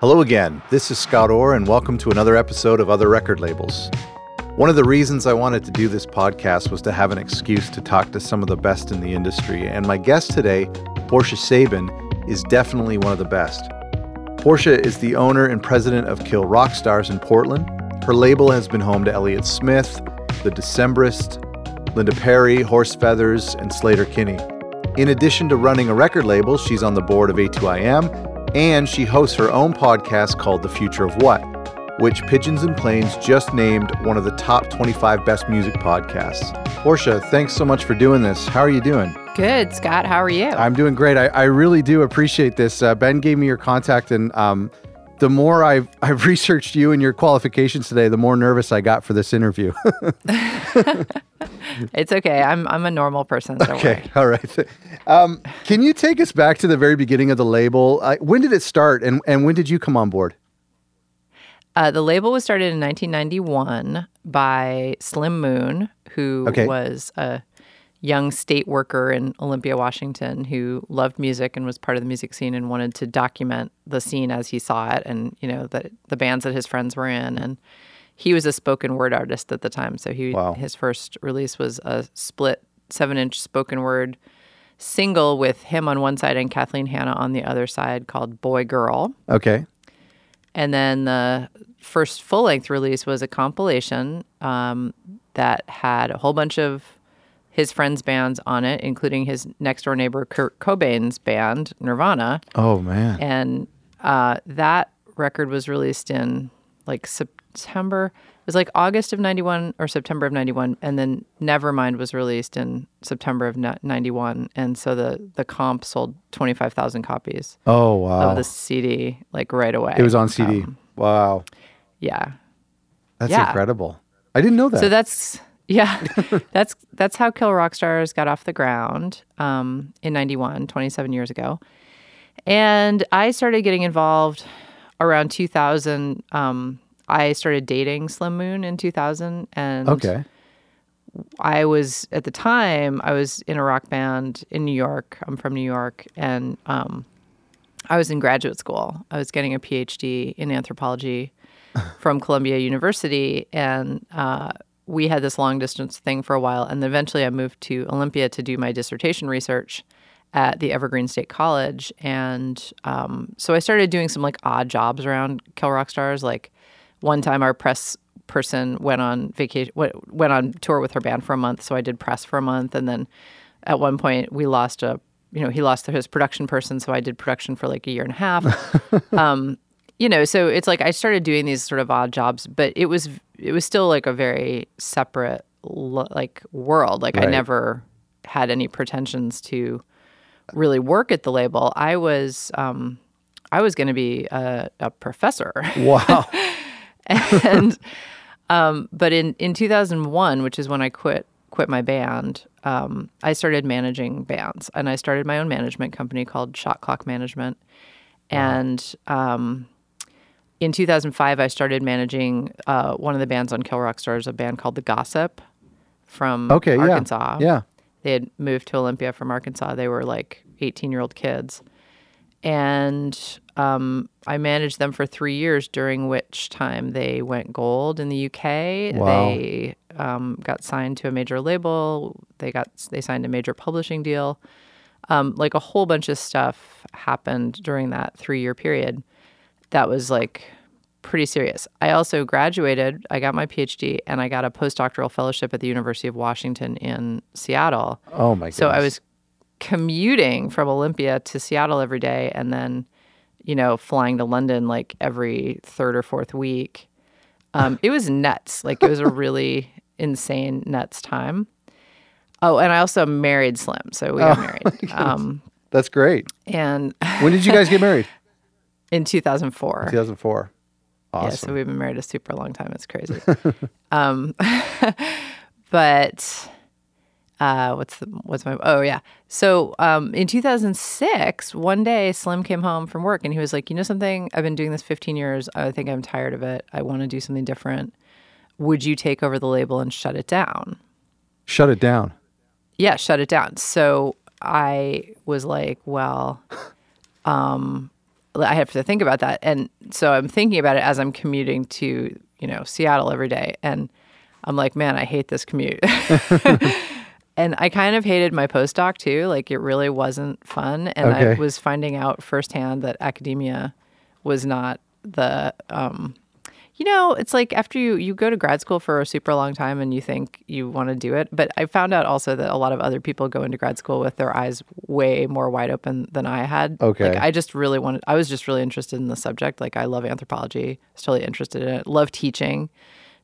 Hello again. This is Scott Orr, and welcome to another episode of Other Record Labels. One of the reasons I wanted to do this podcast was to have an excuse to talk to some of the best in the industry, and my guest today, Portia Sabin, is definitely one of the best. Portia is the owner and president of Kill Rock Stars in Portland. Her label has been home to Elliott Smith, The Decemberists, Linda Perry, Horse Feathers, and Sleater-Kinney. In addition to running a record label, she's on the board of A2IM and she hosts her own podcast called The Future of What, which Pigeons and Planes just named one of the top 25 best music podcasts. Portia, thanks so much for doing this. How are you doing? Good, Scott. How are you? I'm doing great. I, I really do appreciate this. Uh, ben gave me your contact, and um, the more I've, I've researched you and your qualifications today, the more nervous I got for this interview. it's okay. I'm I'm a normal person. okay, worry. all right. Um, can you take us back to the very beginning of the label? Uh, when did it start, and and when did you come on board? Uh, the label was started in 1991 by Slim Moon, who okay. was a young state worker in Olympia, Washington, who loved music and was part of the music scene and wanted to document the scene as he saw it, and you know the the bands that his friends were in, and he was a spoken word artist at the time. So he wow. his first release was a split seven inch spoken word single with him on one side and Kathleen Hanna on the other side called Boy Girl. Okay. And then the first full length release was a compilation um, that had a whole bunch of his friends' bands on it, including his next door neighbor Kurt Cobain's band Nirvana. Oh man! And uh, that record was released in like September. It was like August of 91 or September of 91. And then Nevermind was released in September of 91. And so the, the comp sold 25,000 copies. Oh, wow. Of the CD, like right away. It was on CD. Um, wow. Yeah. That's yeah. incredible. I didn't know that. So that's. Yeah, that's that's how Kill Rock Stars got off the ground um, in '91, 27 years ago, and I started getting involved around 2000. Um, I started dating Slim Moon in 2000, and okay. I was at the time I was in a rock band in New York. I'm from New York, and um, I was in graduate school. I was getting a PhD in anthropology from Columbia University, and uh, we had this long distance thing for a while. And then eventually, I moved to Olympia to do my dissertation research at the Evergreen State College, and um, so I started doing some like odd jobs around Kill Rock Stars, like one time our press person went on vacation went on tour with her band for a month so i did press for a month. And then at one point we lost a you know he lost his production person so i did production for like a year and a half. Um, you know so it's like i started doing these sort of odd jobs but it was it was still like a very separate like world. Like right. i never had any pretensions to really work at the label. I was um, i was going to be a, a professor. Wow. And um, but in in 2001, which is when I quit quit my band, um, I started managing bands, and I started my own management company called Shot Clock Management. And um, in 2005, I started managing uh, one of the bands on Kill Rock Stars, a band called The Gossip from okay, Arkansas. Yeah. yeah. They had moved to Olympia from Arkansas. They were like 18 year old kids. And um, I managed them for three years, during which time they went gold in the UK. Wow. They um, got signed to a major label. They got they signed a major publishing deal. Um, like a whole bunch of stuff happened during that three year period. That was like pretty serious. I also graduated. I got my PhD and I got a postdoctoral fellowship at the University of Washington in Seattle. Oh my! Goodness. So I was commuting from Olympia to Seattle every day, and then you know, flying to London like every third or fourth week. Um, it was nuts. Like it was a really insane nuts time. Oh, and I also married Slim, so we got oh, married. Um, That's great. And when did you guys get married? In 2004. 2004. Awesome. Yeah, so we've been married a super long time. It's crazy. um, but uh, what's the what's my oh yeah so um, in 2006 one day slim came home from work and he was like you know something i've been doing this 15 years i think i'm tired of it i want to do something different would you take over the label and shut it down shut it down yeah shut it down so i was like well um I have to think about that. And so I'm thinking about it as I'm commuting to, you know, Seattle every day. And I'm like, man, I hate this commute. and I kind of hated my postdoc too. Like it really wasn't fun. And I was finding out firsthand that academia was not the um you know, it's like after you you go to grad school for a super long time and you think you want to do it, but I found out also that a lot of other people go into grad school with their eyes way more wide open than I had. Okay. Like I just really wanted I was just really interested in the subject. Like I love anthropology. I was totally interested in it. Love teaching.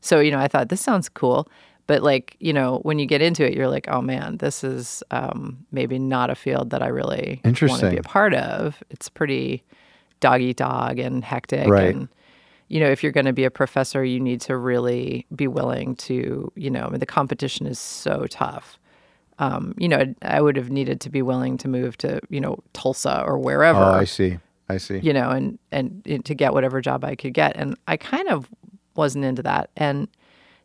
So, you know, I thought this sounds cool. But like, you know, when you get into it, you're like, oh man, this is um, maybe not a field that I really want to be a part of. It's pretty dog eat dog and hectic. Right. And, you know, if you're going to be a professor, you need to really be willing to, you know, I mean, the competition is so tough. Um, you know, I would have needed to be willing to move to, you know, Tulsa or wherever Oh, I see. I see. you know, and and and to get whatever job I could get. And I kind of wasn't into that. And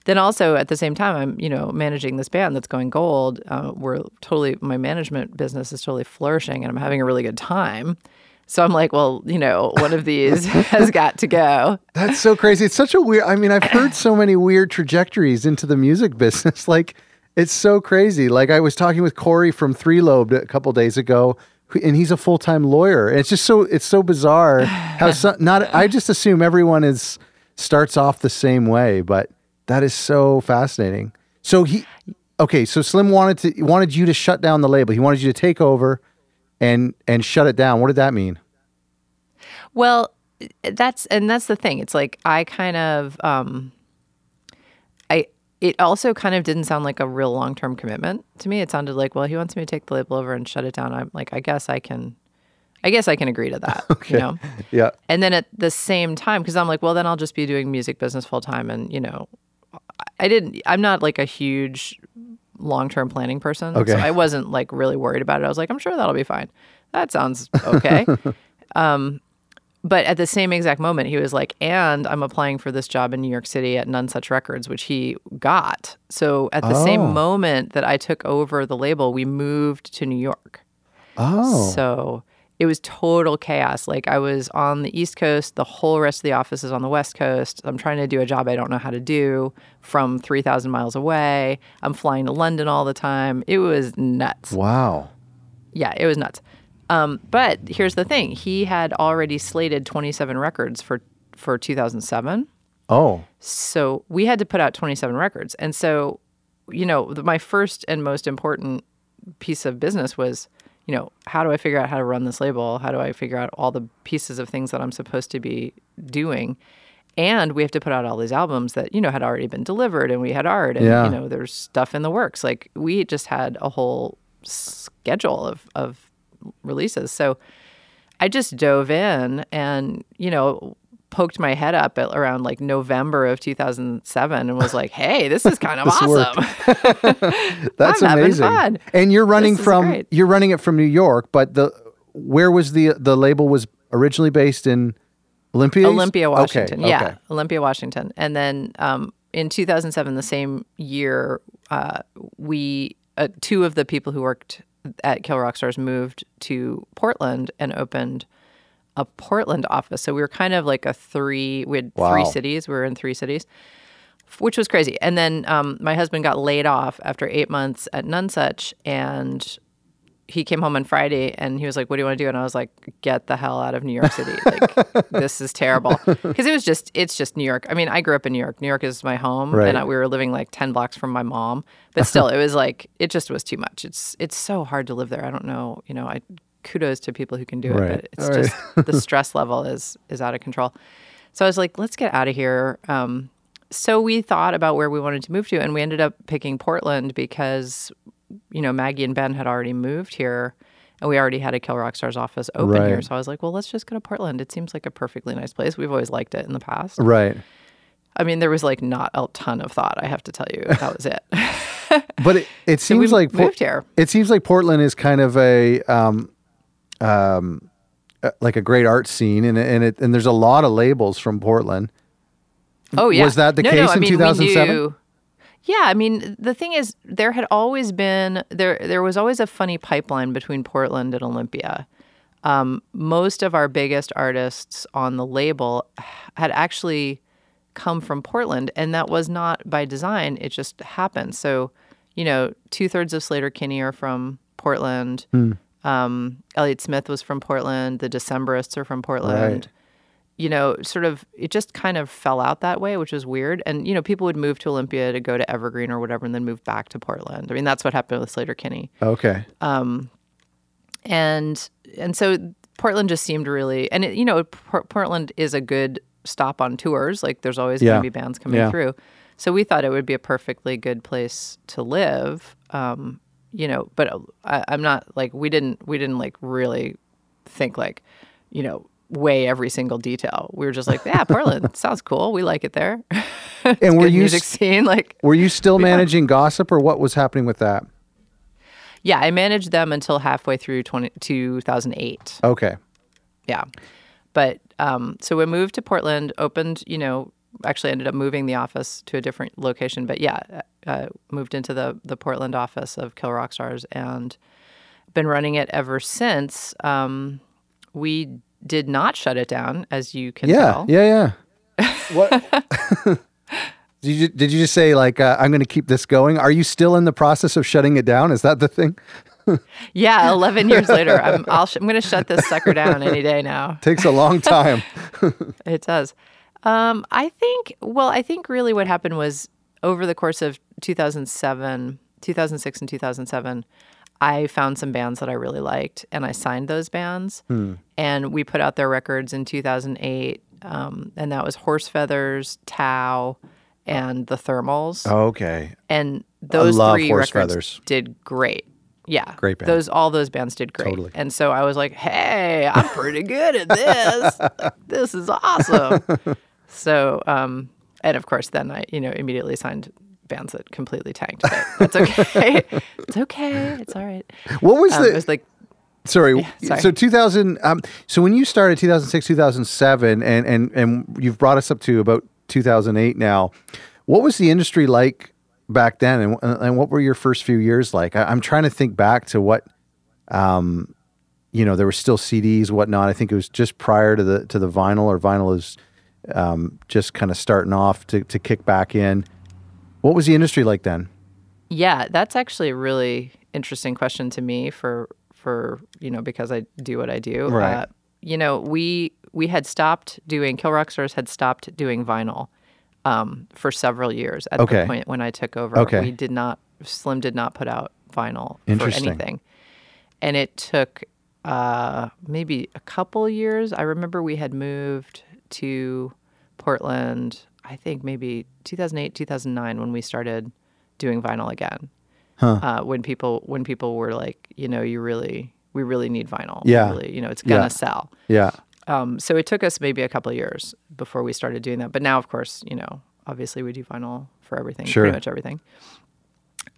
then also at the same time, I'm you know managing this band that's going gold. Uh, we're totally my management business is totally flourishing, and I'm having a really good time. So I'm like, well, you know, one of these has got to go. That's so crazy. It's such a weird. I mean, I've heard so many weird trajectories into the music business. Like, it's so crazy. Like, I was talking with Corey from Three Lobed a couple days ago, and he's a full time lawyer. And it's just so it's so bizarre how some, not. I just assume everyone is starts off the same way, but that is so fascinating. So he, okay, so Slim wanted to wanted you to shut down the label. He wanted you to take over and and shut it down. What did that mean? Well, that's and that's the thing. It's like I kind of um I it also kind of didn't sound like a real long-term commitment to me. It sounded like, well, he wants me to take the label over and shut it down. I'm like, I guess I can I guess I can agree to that, you know. Yeah. And then at the same time, because I'm like, well, then I'll just be doing music business full time. And, you know, I didn't, I'm not like a huge long term planning person. Okay. So I wasn't like really worried about it. I was like, I'm sure that'll be fine. That sounds okay. um, but at the same exact moment, he was like, and I'm applying for this job in New York City at Nonesuch Records, which he got. So at the Oh. same moment that I took over the label, we moved to New York. Oh. So it was total chaos. Like I was on the East Coast, the whole rest of the office is on the West Coast. I'm trying to do a job I don't know how to do from 3,000 miles away. I'm flying to London all the time. It was nuts. wow. Yeah, it was nuts. Um, but here's the thing: he had already slated 27 records for for 2007. Oh. So we had to put out 27 records. And so, you know, the, my first and most important piece of business was, you know, how do I figure out how to run this label? How do I figure out all the pieces of things that I'm supposed to be doing? And we have to put out all these albums that, you know, had already been delivered and we had art and, Yeah. you know, there's stuff in the works. Like we just had a whole schedule of, of releases. So I just dove in and, you know, poked my head up at around like November of 2007 and was like, hey, this is kind of awesome. That's I'm amazing. fun. And you're running from great. you're running it from New York, but the where was the the label was originally based in Olympia? Olympia, Okay, Washington. Yeah, okay. Olympia, Washington. And then um, in 2007, the same year, uh, we uh, two of the people who worked at Kill Rock Stars moved to Portland and opened a Portland office. So we were kind of like a three. We had three cities. We were in three cities. Which was crazy. And then um, my husband got laid off after eight months at Nonesuch, and he came home on Friday and he was like, "What do you want to do?" And I was like, "Get the hell out of New York City! Like, this is terrible." Because it was just, it's just New York. I mean, I grew up in New York. New York is my home, Right. and I, we were living like ten blocks from my mom. But still, it was like, it just was too much. It's, it's so hard to live there. I don't know. You know, I kudos to people who can do it, Right. but it's All right. just the stress level is is out of control. So I was like, let's get out of here. Um, so we thought about where we wanted to move to, and we ended up picking Portland because, you know, Maggie and Ben had already moved here, and we already had a Kill Rock Stars office open here. So I was like, well, let's just go to Portland. It seems like a perfectly nice place. We've always liked it in the past. Right. I mean, there was like not a ton of thought. I have to tell you, that was it. But it, it so seems like Por- moved here. it seems like Portland is kind of a um um uh, like a great art scene and and it and there's a lot of labels from Portland. Oh yeah. Was that the no, case no, in 2007? Yeah, I mean, the thing is, there had always been there. There was always a funny pipeline between Portland and Olympia. um, most of our biggest artists on the label had actually come from Portland, and that was not by design. It just happened. So, you know, two thirds of Sleater-Kinney are from Portland. Um, Elliott Smith was from Portland. The Decemberists are from Portland. Right. You know, sort of, it just kind of fell out that way, which was weird. And you know, people would move to Olympia to go to Evergreen or whatever, and then move back to Portland. I mean, that's what happened with Sleater-Kinney Okay. Um, and and so Portland just seemed really and it, you know Por- Portland is a good stop on tours like there's always Yeah. going to be bands coming Yeah. through so we thought it would be a perfectly good place to live um, you know but uh, I, I'm not like we didn't we didn't like really think like you know weigh every single detail we were just like yeah Portland sounds cool we like it there and were you music scene like were you still managing gossip or what was happening with that? yeah I managed them until halfway through 20, 2008 Okay. Yeah. But um, so we moved to Portland, opened, you know, actually ended up moving the office to a different location. But yeah, uh, moved into the, the Portland office of Kill Rock Stars and been running it ever since. Um, we did not shut it down, as you can Yeah. tell. Yeah. Yeah. What? Did you, did you just say like uh, I'm going to keep this going? Are you still in the process of shutting it down? Is that the thing? Yeah, 11 years later, I'm, sh- I'm going to shut this sucker down any day now. Takes a long time. It does. Um, I think, well, I think really what happened was over the course of 2007, 2006 and 2007, I found some bands that I really liked and I signed those bands. And we put out their records in 2008. Um, and that was Horse Feathers, Thao, and the Thermals. okay. And those three Horse records Feathers. did great. Yeah, Great band. Those all those bands did great. Totally. And so I was like, "Hey, I'm pretty good at this. Like, this is awesome." so, um, and of course, then I, you know, immediately signed bands that completely tanked. But that's okay. it's okay. It's all right. What was Um, the it was like Sorry. sorry. So 2000. Um, so when you started 2006, 2007, and and and you've brought us up to about 2008 now. What was the industry like back then, and and what were your first few years like? I, I'm trying to think back to what. Um, you know, there were still CDs, whatnot. I think it was just prior to the to the vinyl, or vinyl is um, just kind of starting off to to kick back in. What was the industry like then? Yeah, that's actually a really interesting question to me for for you know because I do what I do. Right. Uh, you know, we we had stopped doing Kill Rock Stars had stopped doing vinyl um, for several years. At Okay. the point when I took over, Okay. we did not Slim did not put out vinyl for Interesting. anything, and it took uh, maybe a couple years. I remember we had moved to Portland. I think maybe 2008, 2009 when we started doing vinyl again. Uh, when people when people were like, you know, you really we really need vinyl. Yeah. really, you know, it's gonna Yeah. sell. Yeah. Um, so it took us maybe a couple of years before we started doing that. But now, of course, you know, obviously we do vinyl for everything, Sure. pretty much everything.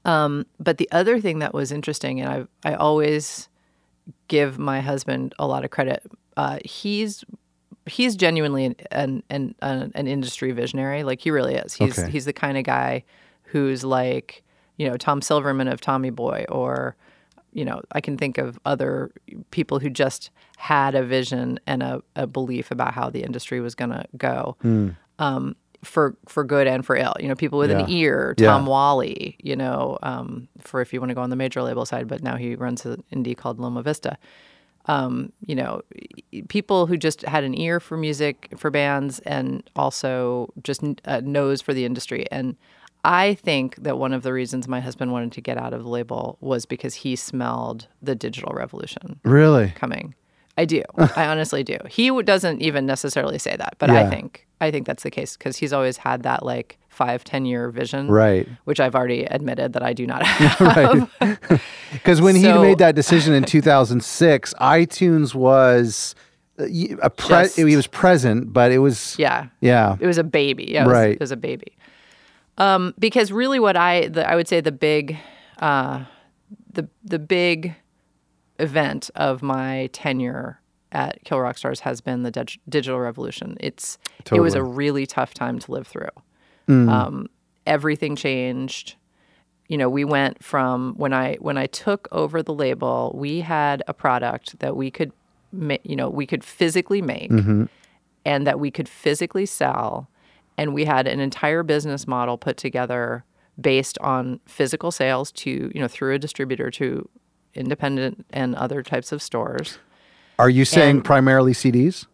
Um, but the other thing that was interesting, and I I always give my husband a lot of credit. Uh, he's he's genuinely an an, an an an industry visionary. Like he really is. He's Okay. he's the kind of guy who's like you know Tom Silverman of Tommy Boy or you know, I can think of other people who just had a vision and a, a belief about how the industry was going to go, um, for for good and for ill. You know, people with an Yeah. ear, Yeah. Tom Whalley. You know, um, for if you want to go on the major label side, but now he runs an indie called Loma Vista. Um, you know, people who just had an ear for music for bands and also just a nose for the industry and. I think that one of the reasons my husband wanted to get out of the label was because he smelled the digital revolution Really? coming. I do. I honestly do. He doesn't even necessarily say that, but I think I think that's the case because he's always had that like five, ten year vision, Right. Which I've already admitted that I do not have. Because when he made that decision in 2006, iTunes was uh, a pre- Just- it was present, but it was yeah, yeah. it was a baby. Yeah, it was, Right. it was a baby. Um, because really, what I the, I would say the big, uh, the the big event of my tenure at Kill Rock Stars has been the dig- digital revolution. It's it was a really tough time to live through. Um, everything changed. You know, we went from when I when I took over the label, we had a product that we could ma- you know, we could physically make Mm-hmm. and that we could physically sell. And we had an entire business model put together based on physical sales to, you know, through a distributor to independent and other types of stores. Are you saying And- primarily CDs?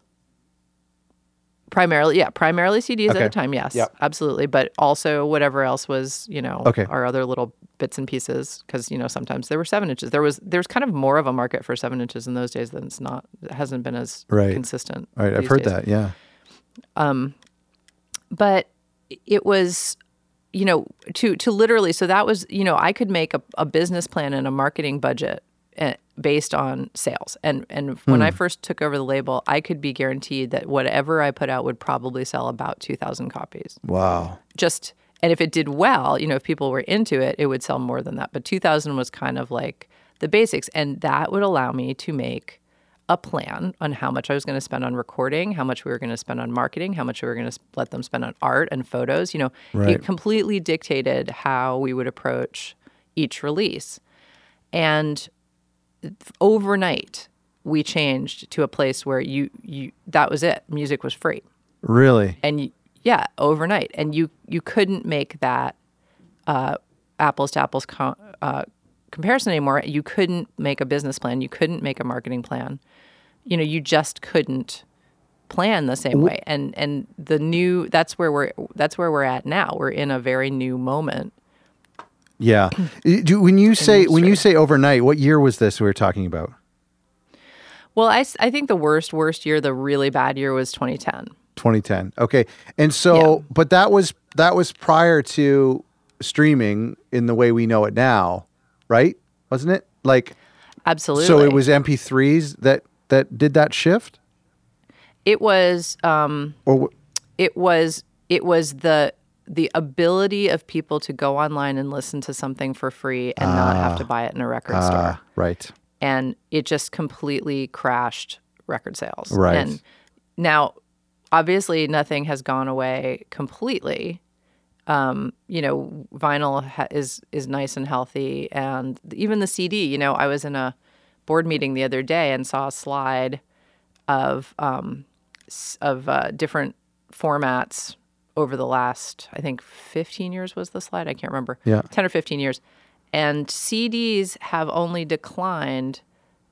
Primarily, yeah, primarily CDs Okay. at the time, yes, Yep. absolutely. But also whatever else was, you know, Okay. our other little bits and pieces. Because you know, sometimes there were seven inches. There was there's kind of more of a market for seven inches in those days than it's not. It hasn't been as Right. consistent. Right, I've heard days. that. Yeah. Um, but it was you know to to literally so that was you know i could make a, a business plan and a marketing budget Eh, based on sales and and when i hmm. first took over the label i could be guaranteed that whatever i put out would probably sell about 2000 copies Wow. just and if it did well you know if people were into it it would sell more than that but 2000 was kind of like the basics and that would allow me to make a plan on how much I was going to spend on recording, how much we were going to spend on marketing, how much we were going to let them spend on art and photos. You know, Right. it completely dictated how we would approach each release. And overnight, we changed to a place where you you that was it. Music was free Really? and you, yeah, overnight, and you you couldn't make that uh, apples to apples co- uh, comparison anymore. You couldn't make a business plan. You couldn't make a marketing plan. You know, you just couldn't plan the same way. And and the new that's where we're that's where we're at now. We're in a very new moment. Yeah. Do, when you say when you say overnight, what year was this we were talking about? Well, I, I think the worst worst year, the really bad year was 2010. 2010. Okay. And so Yeah. but that was that was prior to streaming in the way we know it now, right? Wasn't it? Like Absolutely. so it was MP3s that that did that shift It was. Um, or w- it was it was the the ability of people to go online and listen to something for free and not have to buy it in a record ah, store. right. and it just completely crashed record sales. Right. and now obviously nothing has gone away completely. Um, you know vinyl ha- is is nice and healthy. And even the cd you know i was in a board meeting the other day and saw a slide of um, of uh, different formats over the last I think 15 years was the slide I can't remember Yeah. 10 or 15 years and CDs have only declined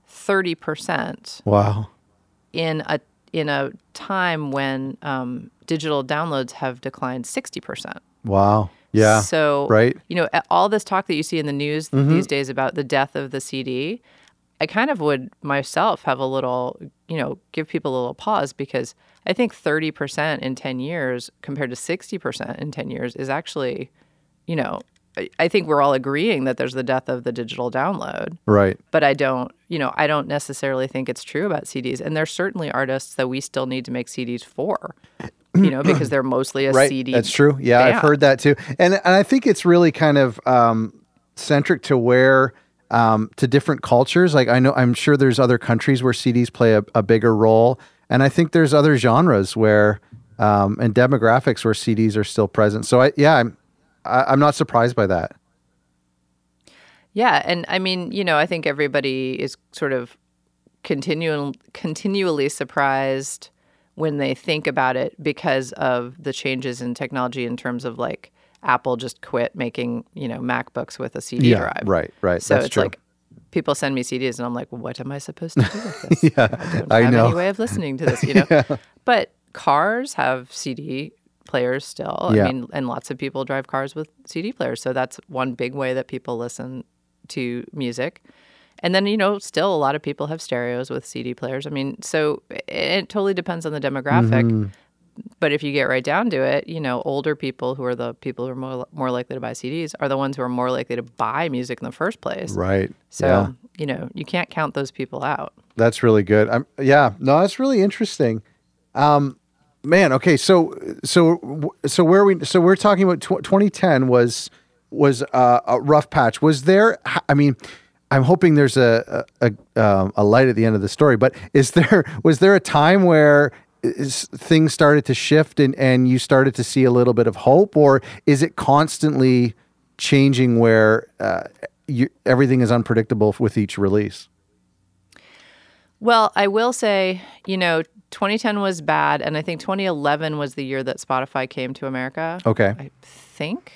30% Wow. in a in a time when um, digital downloads have declined 60%. Wow. Yeah. So, Right. Mm-hmm. you know, all this talk that you see in the news these days about the death of the CD, I kind of would myself have a little, you know, give people a little pause because I think 30% in 10 years compared to 60% in 10 years is actually, you know, I- think we're all agreeing that there's the death of the digital download, Right. but I don't, you know, I don't necessarily think it's true about CDs. And there's certainly artists that we still need to make CDs for, you know, because they're mostly a right. CD. That's true. Yeah, I've heard that too, and and I think it's really kind of um, centric to where um, to different cultures. Like I know, I'm sure there's other countries where CDs play a, a bigger role, and I think there's other genres where um, and demographics where CDs are still present. So I yeah, I'm I, I'm not surprised by that. Yeah, and I mean, you know, I think everybody is sort of continual, continually surprised when they think about it because of the changes in technology in terms of like Apple just quit making, you know, MacBooks with a CD Yeah, drive. right, right. So That's it's true. like people send me CDs and I'm like, what am I supposed to do with this? yeah, I don't I have know. any way of listening to this, you know. But cars have CD players still. Yeah. I mean, and lots of people drive cars with CD players, so that's one big way that people listen to music. And then you know, still a lot of people have stereos with CD players. I mean, so it, it totally depends on the demographic. Mm-hmm. But if you get right down to it, you know, older people who are the people who are more more likely to buy CDs are the ones who are more likely to buy music in the first place. Right. So yeah. you know, you can't count those people out. That's really good. I'm yeah, no, that's really interesting. Um man, okay, so so so where we so we're talking about tw- 2010 was was uh, a rough patch. Was there I mean, I'm hoping there's a a, a, um, a light at the end of the story, but is there was there a time where things started to shift and and you started to see a little bit of hope or is it constantly changing where uh, you, everything is unpredictable with each release? Well, I will say, you know, 2010 was bad, and I think 2011 was the year that Spotify came to America. Okay. I think.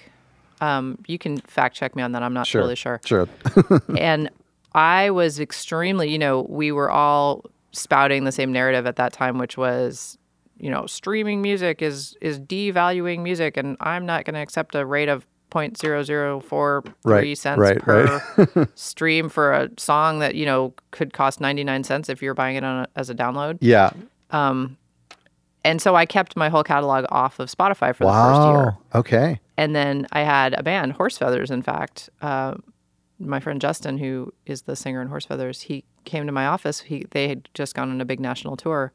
Um, you can fact check me on that. I'm not Sure. totally sure. Sure. and I was extremely, you know, we were all spouting the same narrative at that time, which was, you know, streaming music is is devaluing music, and I'm not going to accept a rate of 0.0043 Right, cents right, per stream for a song that you know could cost 99 cents if you're buying it on a, as a download. yeah. Um, and so I kept my whole catalog off of Spotify for the first year. Okay. And then I had a band, Horse Feathers, in fact. Uh, my friend Justin, who is the singer in Horse Feathers, he came to my office. He they had just gone on a big national tour,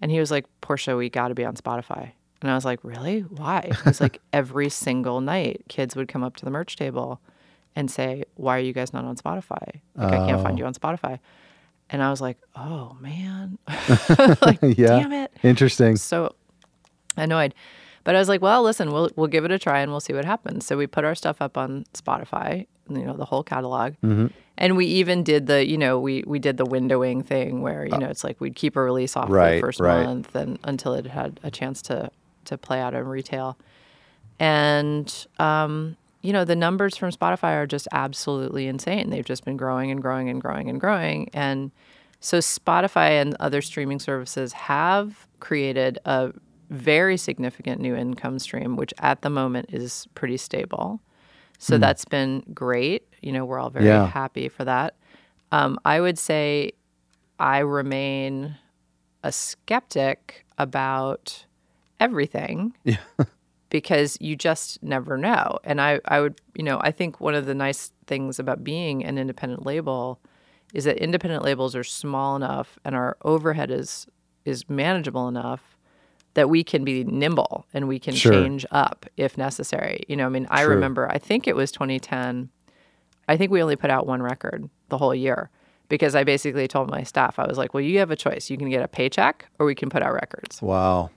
and he was like, "Portia, we got to be on Spotify." And I was like, "Really? Why?" He's like, "Every single night, kids would come up to the merch table and say, "Why are you guys not on Spotify? Like, I can't find oh. you on Spotify." And I was like, "Oh man, like, Yeah. damn it!" Interesting. so annoyed. But I was like, well, listen, we'll we'll give it a try and we'll see what happens. So we put our stuff up on Spotify, you know, the whole catalog. Mm-hmm. And we even did the, you know, we we did the windowing thing where, you know, it's like we'd keep a release off for Right, the first right. month and until it had a chance to to play out in retail. And um, you know, the numbers from Spotify are just absolutely insane. They've just been growing and growing and growing and growing. And so Spotify and other streaming services have created a very significant new income stream, which at the moment is pretty stable. So that's been great. You know, we're all very Yeah. happy for that. Um, I would say I remain a skeptic about everything Yeah. because you just never know. And I, I would, you know, I think one of the nice things about being an independent label is that independent labels are small enough and our overhead is is manageable enough that we can be nimble and we can Sure. change up if necessary. You know, I mean, I True. remember I think it was 2010. I think we only put out one record the whole year because I basically told my staff I was like, "Well, you have a choice. You can get a paycheck or we can put out records." Wow.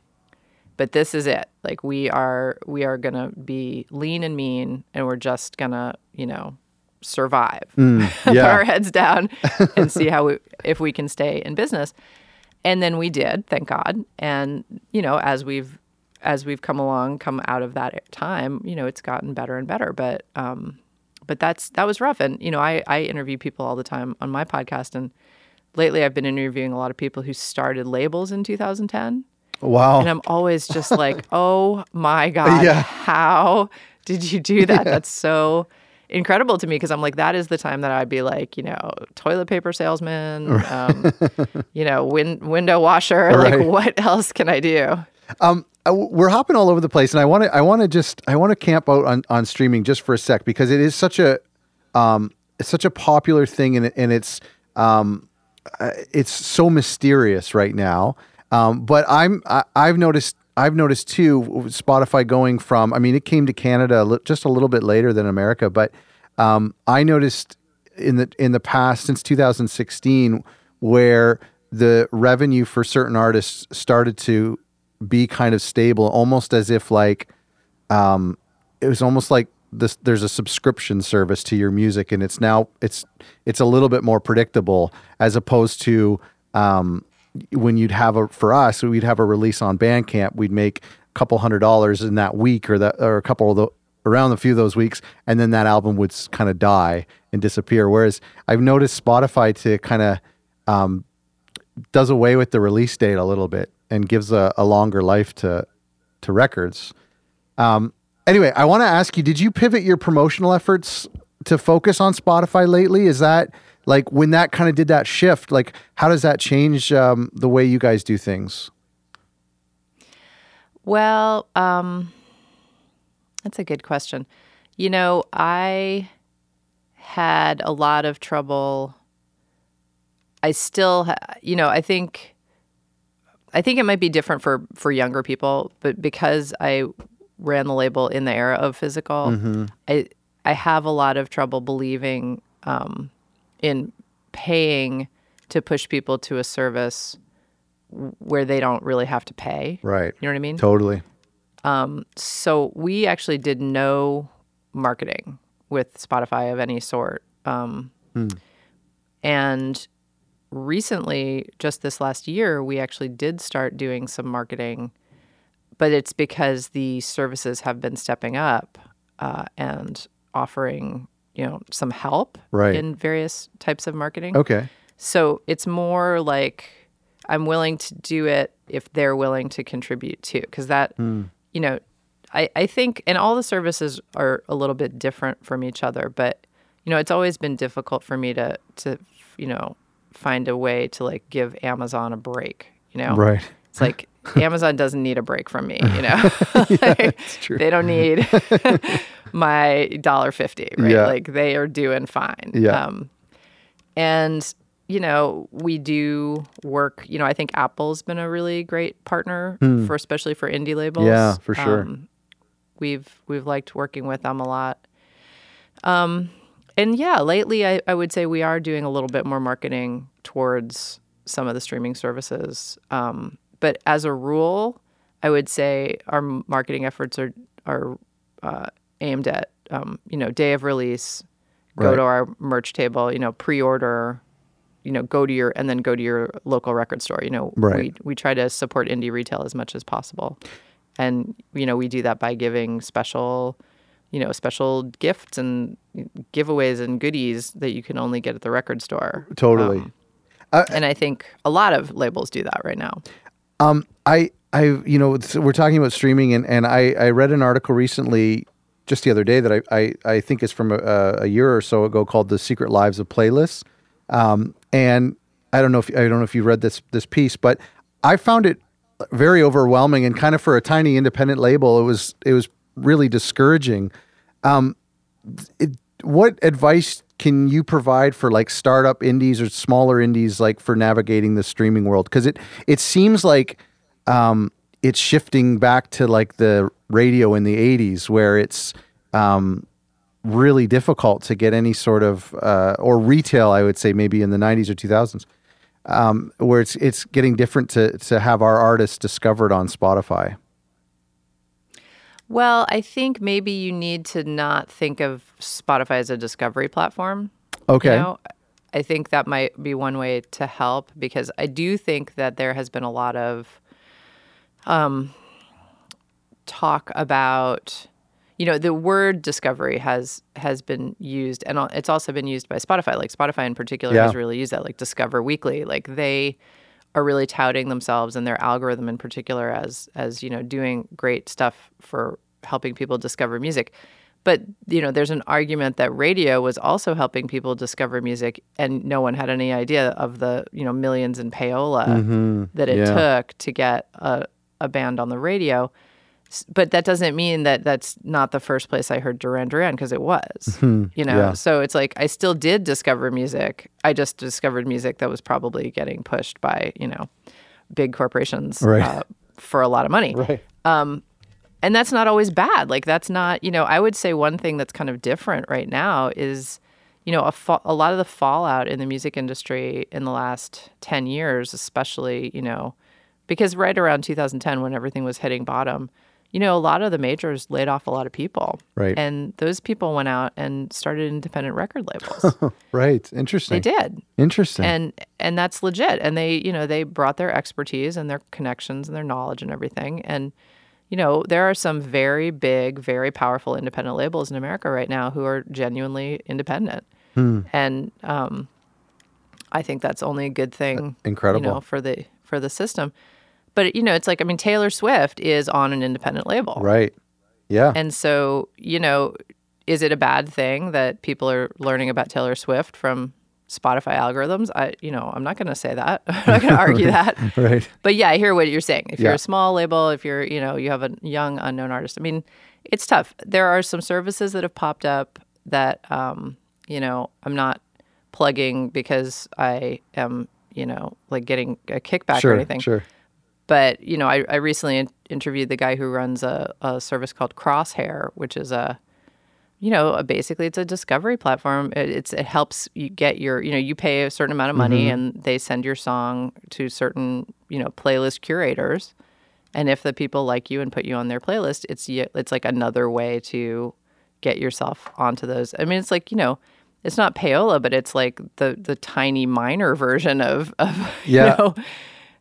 but this is it like we are we are gonna be lean and mean and we're just gonna you know survive put Mm, yeah. our heads down and see how we if we can stay in business and then we did thank god and you know as we've as we've come along come out of that time you know it's gotten better and better but um but that's that was rough and you know i i interview people all the time on my podcast and lately i've been interviewing a lot of people who started labels in 2010 Wow. and I'm always just like, oh my God, Yeah. how did you do that? That's so incredible to me because I'm like, that is the time that I'd be like, you know, toilet paper salesman, um, you know, win- window washer. Right. Like, what else can I do? Um, uh, we're hopping all over the place, and I want to, I want to just, I want to camp out on, on streaming just for a sec because it is such a, um, it's such a popular thing, and, and it's, um, uh, it's so mysterious right now. Um, but I'm, I, I've noticed, I've noticed too, Spotify going from, I mean, it came to Canada just a little bit later than America, but um, I noticed in the in the past since 2016 where the revenue for certain artists started to be kind of stable, almost as if like um, it was almost like this. There's a subscription service to your music, and it's now it's it's a little bit more predictable as opposed to um, when you'd have a for us we'd have a release on Bandcamp, we'd make a couple hundred dollars in that week or that or a couple of the around a few of those weeks, and then that album would kind of die and disappear. Whereas I've noticed Spotify to kind of um, does away with the release date a little bit and gives a, a longer life to to records. Um, anyway, I want to ask you: Did you pivot your promotional efforts to focus on Spotify lately? Is that like when that kind of did that shift? Like, how does that change um, the way you guys do things? Well, um, that's a good question. You know, I had a lot of trouble. I still, ha- you know, I think, I think it might be different for for younger people, but because I ran the label in the era of physical, I I have a lot of trouble believing um, in paying to push people to a service where they don't really have to pay. Right. You know what I mean? Totally. So we actually did no marketing with Spotify of any sort. Um, And recently, just this last year, we actually did start doing some marketing, but it's because the services have been stepping up uh, and offering, you know, some help Right. in various types of marketing. Okay. So it's more like I'm willing to do it if they're willing to contribute too, because that, hmm. you know, I, I think, and all the services are a little bit different from each other, but you know, it's always been difficult for me to to you know find a way to like give Amazon a break. You know, Right. It's like Amazon doesn't need a break from me. You know, Like, true. they don't need my dollar fifty. Right, Yeah. like they are doing fine. Yeah. Um, and you know we do work you know i think apple's been a really great partner for especially for indie labels. Yeah, for sure. Um, we've we've liked working with them a lot um and yeah lately I, I would say we are doing a little bit more marketing towards some of the streaming services um but as a rule i would say our marketing efforts are are uh, aimed at um, you know day of release go Right. to our merch table you know pre-order you know go to your and then go to your local record store you know Right. we we try to support indie retail as much as possible and you know we do that by giving special you know special gifts and giveaways and goodies that you can only get at the record store Totally. Um, and i think a lot of labels do that right now Um, I, I, you know, we're talking about streaming, and, and I, I read an article recently, just the other day, that I, I, I think is from a, a year or so ago, called "The Secret Lives of Playlists." Um, and I don't know if I don't know if you read this this piece, but I found it very overwhelming, and kind of for a tiny independent label, it was it was really discouraging. it, what advice can you provide for like startup indies or smaller indies like for navigating the streaming world? Because it it seems like um it's shifting back to like the radio in the 80s where it's um really difficult to get any sort of uh, or retail i would say maybe in the 90s or 2000s um, where it's it's getting different to to have our artists discovered on spotify well i think maybe you need to not think of spotify as a discovery platform okay You know, I think that might be one way to help because I do think that there has been a lot of um, talk about, you know, the word discovery has has been used, and it's also been used by Spotify. Like Spotify in particular Yeah. has really used that, like Discover Weekly. Like they are really touting themselves and their algorithm in particular as as you know doing great stuff for helping people discover music. But you know, there's an argument that radio was also helping people discover music, and no one had any idea of the you know millions in payola mm-hmm. that it Yeah. took to get a, a band on the radio. But that doesn't mean that that's not the first place I heard Duran Duran because it was, you know. Yeah. So it's like I still did discover music. I just discovered music that was probably getting pushed by you know big corporations Right. uh, for a lot of money right and that's not always bad. Like that's not, you know, I would say one thing that's kind of different right now is, you know, a, fa- a lot of the fallout in the music industry in the last 10 years, especially, you know, because right around 2010 when everything was hitting bottom, you know, a lot of the majors laid off a lot of people. Right. And those people went out and started independent record labels. right. Interesting. They did. Interesting. And and that's legit. And they you know they brought their expertise and their connections and their knowledge and everything. And you know there are some very big very powerful independent labels in america right now who are genuinely independent. And um, i think that's only a good thing incredible. you know for the for the system but you know it's like i mean taylor swift is on an independent label right yeah and so, you know, is it a bad thing that people are learning about Taylor Swift from Spotify algorithms? I, you know, I'm not going to say that. I'm not going to argue that. right But yeah, I hear what you're saying. If you're a small label, if you're, you know, you have a young unknown artist. I mean, it's tough. There are some services that have popped up that, um, you know, I'm not plugging because I am, you know, like getting a kickback sure or anything sure but you know, I, I recently in- interviewed the guy who runs a, a service called Crosshair, which is a, you know, a, basically it's a discovery platform. It, it's it helps you get your, you know, you pay a certain amount of money mm-hmm. and they send your song to certain, you know, playlist curators, and if the people like you and put you on their playlist, it's it's like another way to get yourself onto those. I mean, it's like you know, it's not payola, but it's like the the tiny minor version of of Yeah. you know,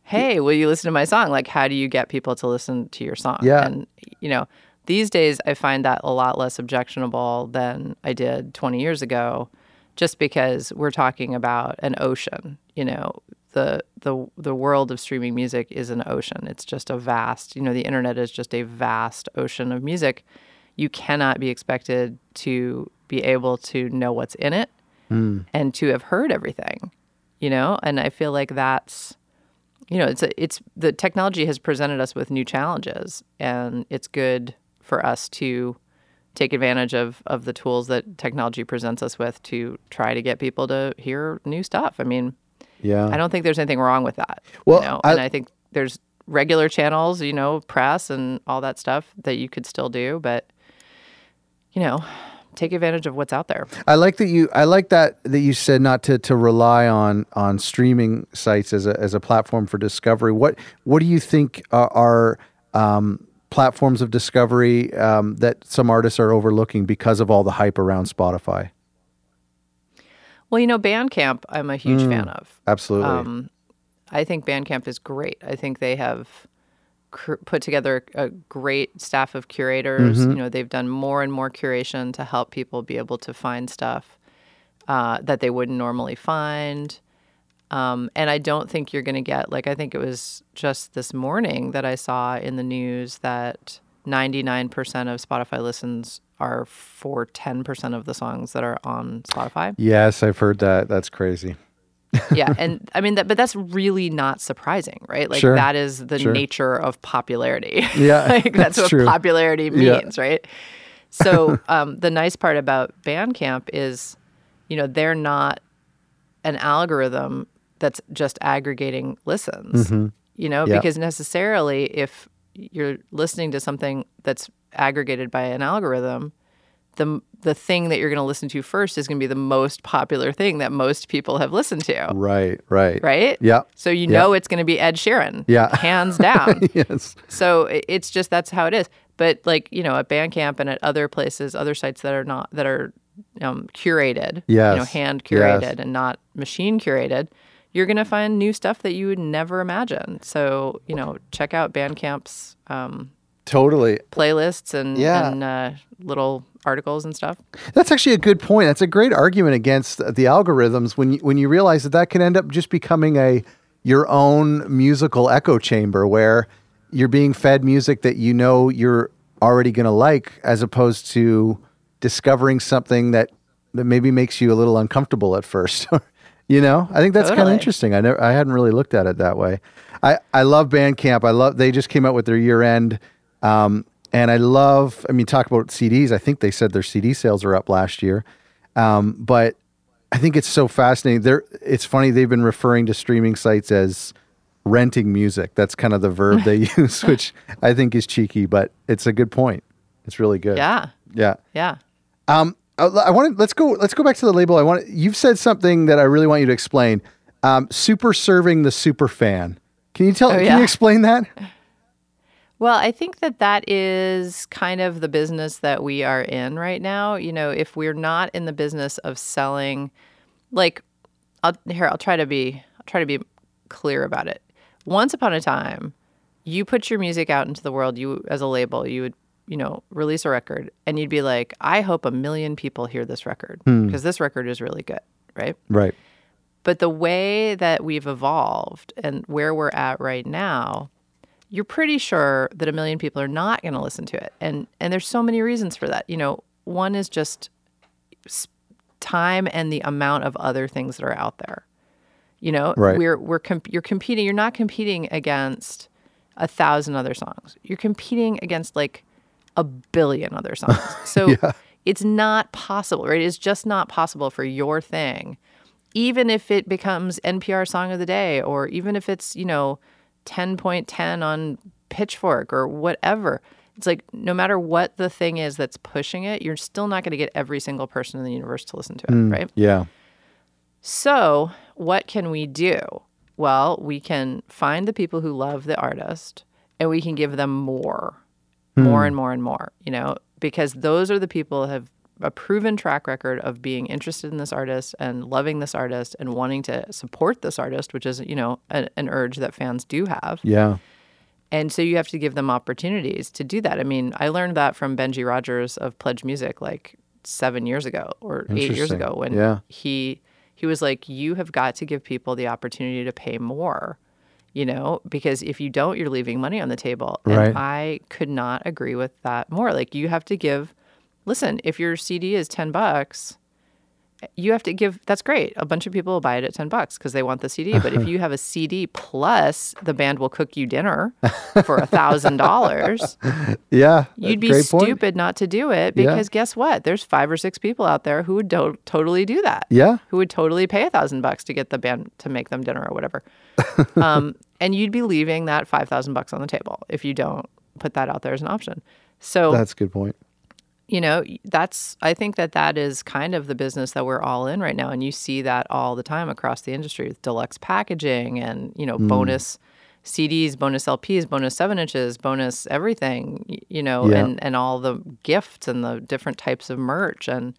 hey, will you listen to my song? Like, how do you get people to listen to your song? Yeah. and you know, these days I find that a lot less objectionable than I did 20 years ago, just because we're talking about an ocean. You know, the the the world of streaming music is an ocean. It's just a vast. You know, the internet is just a vast ocean of music. You cannot be expected to be able to know what's in it hmm. and to have heard everything. You know, and I feel like that's you know, it's a, it's the technology has presented us with new challenges, and it's good for us to take advantage of of the tools that technology presents us with to try to get people to hear new stuff. I mean, Yeah. I don't think there's anything wrong with that. Well, you know? I- and I think there's regular channels, you know, press and all that stuff that you could still do, but you know, take advantage of what's out there. I like that you. I like that that you said not to to rely on on streaming sites as a as a platform for discovery. What what do you think are, are um, platforms of discovery um, that some artists are overlooking because of all the hype around Spotify? Well, you know, Bandcamp, I'm a huge Mm. fan of. Absolutely. Um, I think Bandcamp is great. I think they have cur- put together a great staff of curators. Mm-hmm. You know, they've done more and more curation to help people be able to find stuff uh, that they wouldn't normally find. Um, and I don't think you're going to get, like, I think it was just this morning that I saw in the news that 99% of Spotify listens are for 10% of the songs that are on Spotify. yes, I've heard that. That's crazy. Yeah and i mean that but that's really not surprising right like Sure. that is the Sure. nature of popularity Yeah, like that's, that's what true. popularity Yeah. means right so um, the nice part about bandcamp is you know they're not an algorithm that's just aggregating listens you know Mm-hmm. Yeah. because necessarily if you're listening to something that's aggregated by an algorithm the the thing that you're going to listen to first is going to be the most popular thing that most people have listened to Right. Right. right? Yeah. So you know it's going to be Ed Sheeran. Yeah. Hands down. yes. so it's just that's how it is. But like, you know, at Bandcamp and at other places, other sites that are not that are um, curated, you know, Yes. hand Yes. curated and not machine curated, you're going to find new stuff that you would never imagine. So, you know, check out Bandcamp's um, Totally. playlists and, Yeah. and uh, little articles and stuff. That's actually a good point. That's a great argument against the algorithms when you, when you realize that that can end up just becoming a your own musical echo chamber where you're being fed music that you know you're already going to like as opposed to discovering something that that maybe makes you a little uncomfortable at first. you know? I think that's kind of interesting. I never I hadn't really looked at it that way. I I love Bandcamp. I love they just came out with their year end um, and I love, I mean, talk about CDs. I think they said their CD sales are up last year. Um, but I think it's so fascinating. It's funny, they've been referring to streaming sites as renting music. That's kind of the verb they use, which I think is cheeky, but it's a good point. It's really good. Yeah. Yeah. Yeah. Um, I, I want to let's go. Let's go back to the label. I want you've said something that I really want you to explain. Um, super serving the super fan. Can you tell? Can Oh, yeah. you explain that? Well, I think that that is kind of the business that we are in right now. You know, if we're not in the business of selling, like, I'll, here I'll try to be I'll try to be clear about it. Once upon a time, you put your music out into the world. You as a label, you would you know release a record, and you'd be like, I hope a million people hear this record hmm. because this record is really good, right? Right. But the way that we've evolved and where we're at right now, you're pretty sure that a million people are not going to listen to it. And and there's so many reasons for that. You know, one is just time and the amount of other things that are out there. You know, Right. we're we're comp- you're competing. You're not competing against a thousand other songs. You're competing against like a billion other songs. So it's not possible, right? It's just not possible for your thing, even if it becomes NPR Song of the Day, or even if it's you know ten point ten on Pitchfork or whatever. It's like no matter what the thing is that's pushing it, you're still not going to get every single person in the universe to listen to it, mm, right? Yeah. So, what can we do? Well, we can find the people who love the artist and we can give them more, hmm. more and more and more, you know, because those are the people who have a proven track record of being interested in this artist and loving this artist and wanting to support this artist, which is, you know, a, an urge that fans do have. Yeah. And so you have to give them opportunities to do that. I mean, I learned that from Benji Rogers of Pledge Music like seven years ago or eight years ago when Yeah. he he was like, you have got to give people the opportunity to pay more, you know, because if you don't, you're leaving money on the table. And Right. I could not agree with that more. Like you have to give. Listen, if your CD is ten bucks, you have to give that's great a bunch of people will buy it at 10 bucks because they want the cd but if you have a cd plus the band will cook you dinner for a thousand dollars Yeah. you'd be Great point. stupid not to do it Yeah. because guess what there's five or six people out there who would to- totally do that Yeah. who would totally pay a thousand bucks to get the band to make them dinner or whatever um, and you'd be leaving that five thousand bucks on the table if you don't put that out there as an option so That's a good point. You know that's i think that that is kind of the business that we're all in right now and you see that all the time across the industry with deluxe packaging and you know bonus cds bonus lps bonus seven inches bonus everything you know Yeah. and and all the gifts and the different types of merch and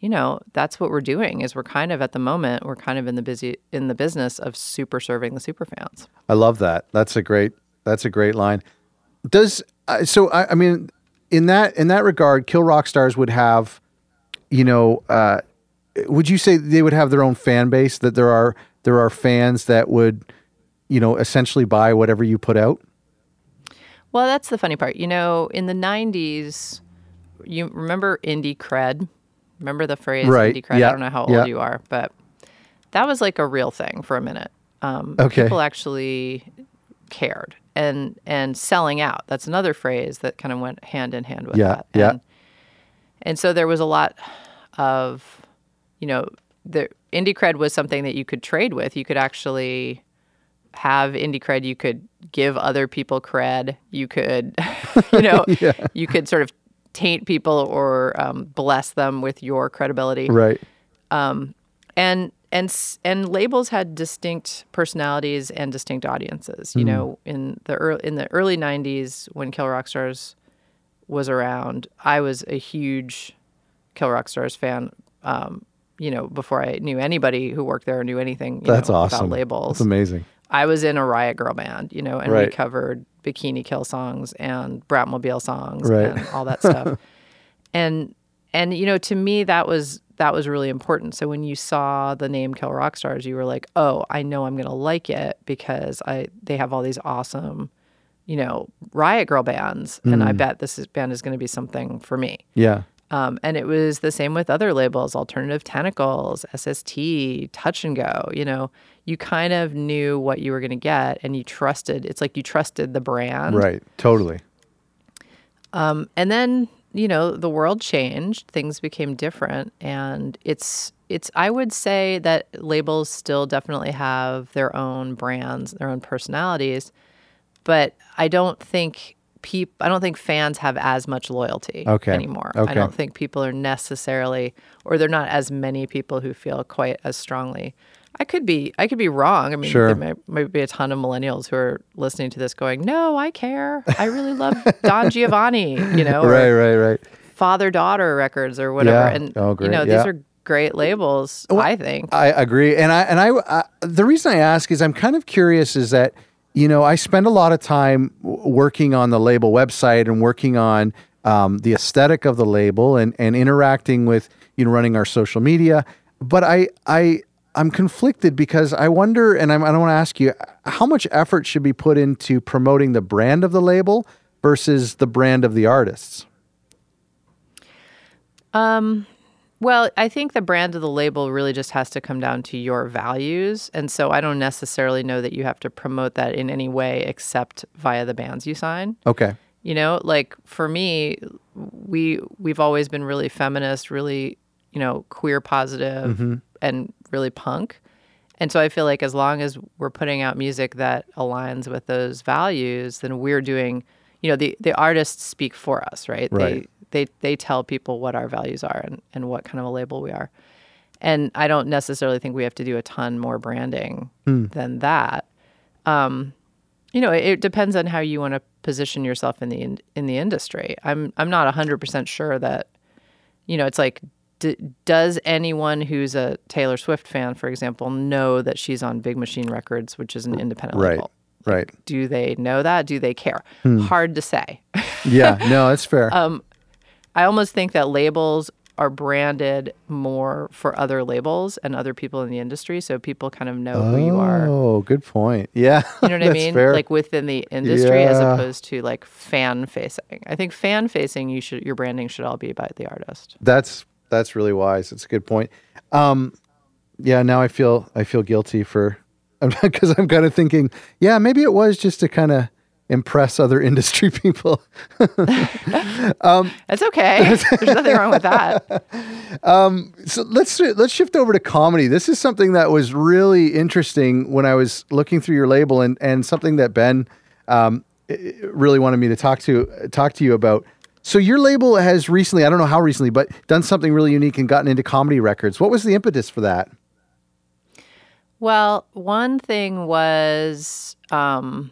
you know that's what we're doing is we're kind of at the moment we're kind of in the busy in the business of super serving the super fans I love that. That's a great. That's a great line. Does uh, so? I, I mean, in that in that regard, Kill Rock Stars would have, you know, uh, would you say they would have their own fan base? That there are there are fans that would, you know, essentially buy whatever you put out. Well, that's the funny part. You know, in the 90s, you remember indie cred? Remember the phrase Right. indie cred? Yeah. I don't know how old Yeah. you are, but that was like a real thing for a minute. Um, Okay. People actually cared and and selling out. That's another phrase that kind of went hand in hand with Yeah, that. yeah. And, and so there was a lot of, you know, the indie cred was something that you could trade with. You could actually have indie cred. You could give other people cred. You could, you know, you could sort of taint people or um, bless them with your credibility. Right. And and and labels had distinct personalities and distinct audiences. You know, in the early, in the early '90s when Kill Rock Stars was around, I was a huge Kill Rock Stars fan. Um, you know, before I knew anybody who worked there or knew anything you That's know, awesome. about labels. That's amazing. I was in a Riot Girl band, you know, and Right. we covered Bikini Kill songs and Bratmobile songs Right. and all that stuff. and and you know, to me that was that was really important. So when you saw the name Kill Rock Stars, you were like, "Oh, I know I'm going to like it because I they have all these awesome, you know, Riot Girl bands, and Mm. I bet this is, band is going to be something for me." Yeah. Um, and it was the same with other labels, Alternative Tentacles, SST, Touch and Go. You know, you kind of knew what you were going to get and you trusted. It's like you trusted the brand. Right. Totally. Um, and then, you know, the world changed, things became different. And it's, it's, I would say that labels still definitely have their own brands, their own personalities. But I don't think peop I don't think fans have as much loyalty Okay. anymore. Okay. I don't think people are necessarily or they're not as many people who feel quite as strongly. I could be I could be wrong. I mean Sure. there might, might be a ton of millennials who are listening to this going, "No, I care. I really love Don Giovanni, you know, Right. Right. Right. father daughter records or whatever." Yeah. And Oh, you know, Yeah. these are great labels, I think. I agree, and I and I, I the reason I ask is I'm kind of curious is that you know I spend a lot of time working on the label website and working on um, the aesthetic of the label and and interacting with you know running our social media, but I I I'm conflicted because I wonder, and I'm, I want to ask you how much effort should be put into promoting the brand of the label versus the brand of the artists. Um, Well, I think the brand of the label really just has to come down to your values. And so I don't necessarily know that you have to promote that in any way except via the bands you sign. Okay. You know, like for me, we we've always been really feminist, really, you know, queer positive and really punk. And so I feel like as long as we're putting out music that aligns with those values, then we're doing, you know, the the artists speak for us, right? Right. They they they tell people what our values are and, and what kind of a label we are. And I don't necessarily think we have to do a ton more branding than that. Um, you know, it, it depends on how you want to position yourself in the in, in the industry. I'm I'm not 100% sure that you know, it's like, d- does anyone who's a Taylor Swift fan, for example, know that she's on Big Machine Records, which is an independent Right. label? Right. Do they know that? Do they care? Hmm. Hard to say. Yeah. No, that's fair. Um, I almost think that labels are branded more for other labels and other people in the industry, so people kind of know who you are. Oh, good point. Yeah. You know what I mean? Fair. Like within the industry, as opposed to like fan facing. I think fan facing, you should your branding should all be about the artist. That's that's really wise. It's a good point. Um, yeah, now I feel I feel guilty for because I'm kind of thinking, yeah, maybe it was just to kind of impress other industry people. That's okay. There's nothing wrong with that. so let's let's shift over to comedy. This is something that was really interesting when I was looking through your label, and and something that Ben um, really wanted me to talk to talk to you about. So your label has recently, I don't know how recently, but done something really unique and gotten into comedy records. What was the impetus for that? Well, one thing was um,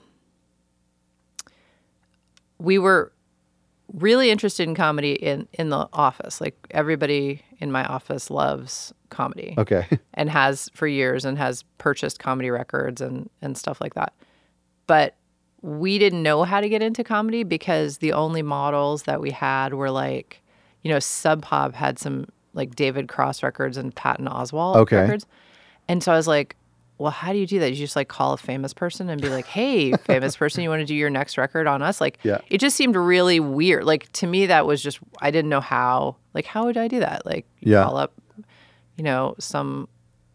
we were really interested in comedy in in the office. Like everybody in my office loves comedy Okay. and has for years and has purchased comedy records and and stuff like that. But we didn't know how to get into comedy because the only models that we had were like, you know, Sub Pop had some like David Cross records and Patton Oswalt Okay. records. And so I was like, well, how do you do that? You just like call a famous person and be like, hey, famous person, you want to do your next record on us? Like, Yeah. it just seemed really weird. Like, to me, that was just, I didn't know how, like, how would I do that? Like, Yeah. call up, you know, some,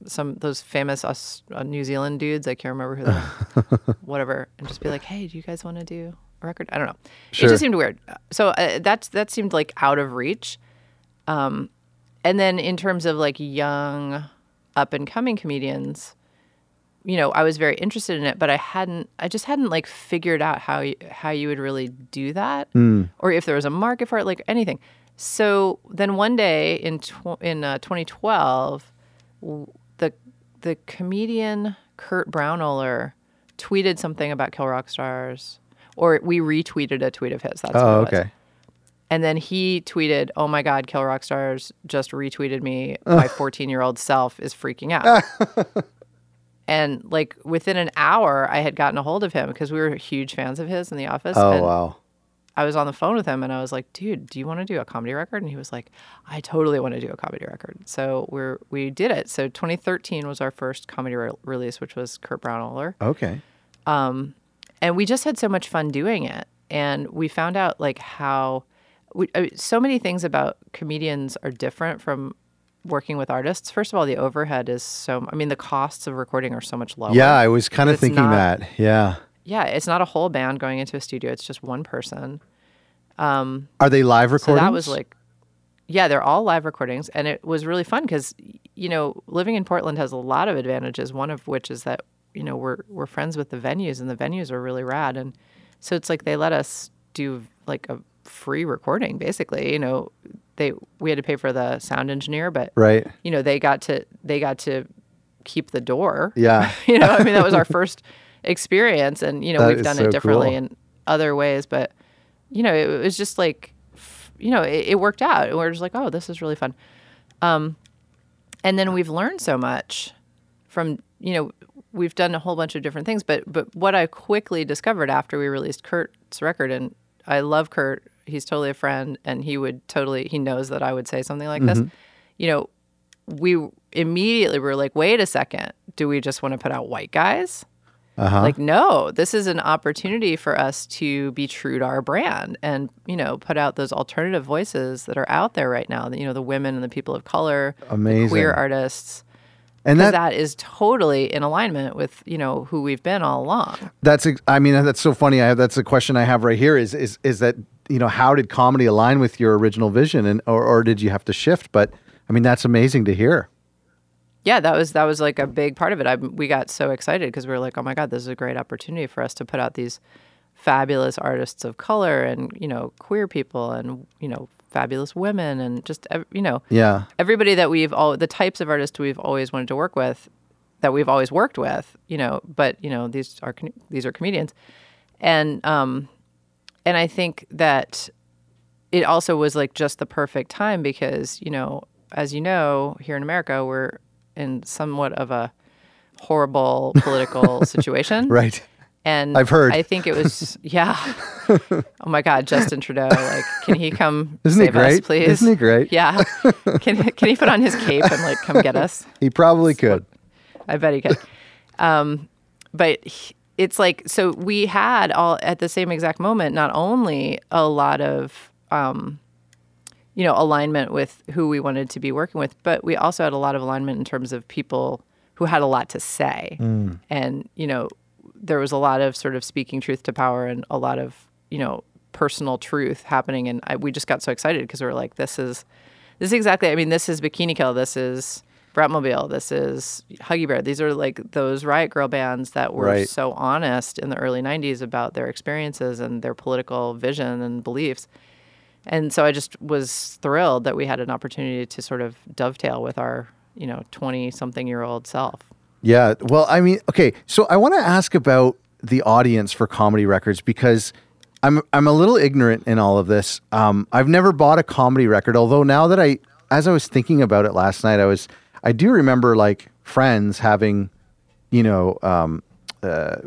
some, those famous Aus- uh, New Zealand dudes, I can't remember who they whatever, and just be like, hey, do you guys want to do a record? I don't know. It just seemed weird. So uh, that's, that seemed like out of reach. Um, and then in terms of like young up and coming comedians, you know, I was very interested in it, but I hadn't, I just hadn't like figured out how you, how you would really do that, or if there was a market for it, like anything. So then one day in tw- in uh, 2012, w- the comedian Kurt Braunohler tweeted something about Kill Rock Stars, or we retweeted a tweet of his. That's oh, what Oh, it was. okay. And then he tweeted, "Oh my God, Kill Rock Stars just retweeted me. My 14 year old self is freaking out." and like within an hour, I had gotten a hold of him because we were huge fans of his in the office. Oh and wow. I was on the phone with him, and I was like, "Dude, do you want to do a comedy record?" And he was like, "I totally want to do a comedy record." So we're we did it. So 2013 was our first comedy re- release, which was Kurt Braunohler Okay. Um, and we just had so much fun doing it and we found out like how we, I mean, so many things about comedians are different from working with artists first of all the overhead is so i mean the costs of recording are so much lower Yeah, I was kind of thinking not- that. Yeah. Yeah it's not a whole band going into a studio it's just one person um, Are they live recordings? so that was like yeah they're all live recordings and it was really fun because you know living in portland has a lot of advantages one of which is that you know we're we're friends with the venues and the venues are really rad and so it's like they let us do like a free recording basically you know they we had to pay for the sound engineer but right. you know they got to they got to keep the door Yeah. you know i mean that was our first experience and you know That we've done so it differently cool. in other ways but you know it, was just like you know it, it worked out. And we are just like oh this is really fun. Um, and then we've learned so much from you know we've done a whole bunch of different things but but what i quickly discovered after we released kurt's record and i love kurt he's totally a friend and he would totally he knows that i would say something like this. You know we immediately were like wait a second. Do we just want to put out white guys Uh-huh. like no this is an opportunity for us to be true to our brand and you know put out those alternative voices that are out there right now you know the women and the people of color the Amazing. queer artists and that, that is totally in alignment with you know who we've been all along that's I mean that's so funny. I have that's a question I have right here is is is that you know how did comedy align with your original vision and or, or did you have to shift? But I mean that's amazing to hear. Yeah that was that was like a big part of it I, we got so excited because we were like oh my god this is a great opportunity for us to put out these fabulous artists of color and you know queer people and you know fabulous women and just you know Yeah. everybody that we've all the types of artists we've always wanted to work with that we've always worked with you know but you know these are these are comedians and um and i think that it also was like just the perfect time because you know, as you know, here in America, we're in somewhat of a horrible political situation. Right. And I've heard. I think it was, yeah. oh my God, Justin Trudeau! Like, can he come Isn't he save us, great? please? Isn't he great? Yeah. Can can he put on his cape and like come get us? He probably could. I bet he could. Um, but he- it's like so we had all at the same exact moment not only a lot of um, you know alignment with who we wanted to be working with, but we also had a lot of alignment in terms of people who had a lot to say, mm. and you know there was a lot of sort of speaking truth to power and a lot of you know personal truth happening, and I, we just got so excited because we were like, this is this is exactly. I mean, this is Bikini Kill. This is Bratmobile. This is Huggy Bear. These are like those Riot Girl bands that were Right. so honest in the early '90s about their experiences and their political vision and beliefs. And so I just was thrilled that we had an opportunity to sort of dovetail with our, you know, 20 something year old self. Yeah. Well, I mean, okay. So I want to ask about the audience for comedy records because I'm I'm a little ignorant in all of this. Um, I've never bought a comedy record, although now that I, as I was thinking about it last night, I was I do remember like friends having, you know, um, uh,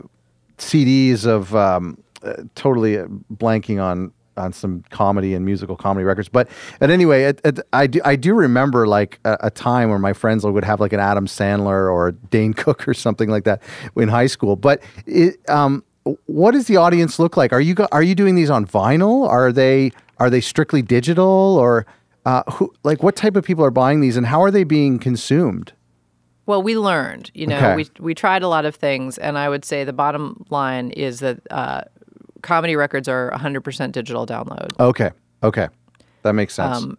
CDs of um, uh, totally uh, blanking on on some comedy and musical comedy records. But but anyway, it, it, I do I do remember like a, a time where my friends would have like an Adam Sandler or Dane Cook or something like that in high school. But it, um, what does the audience look like? Are you go, are you doing these on vinyl? Are they are they strictly digital or uh, who like what type of people are buying these and how are they being consumed? Well, we learned, you know, Okay. we, we tried a lot of things. And I would say the bottom line is that uh, comedy records are 100% digital download. Okay, okay, that makes sense. Um,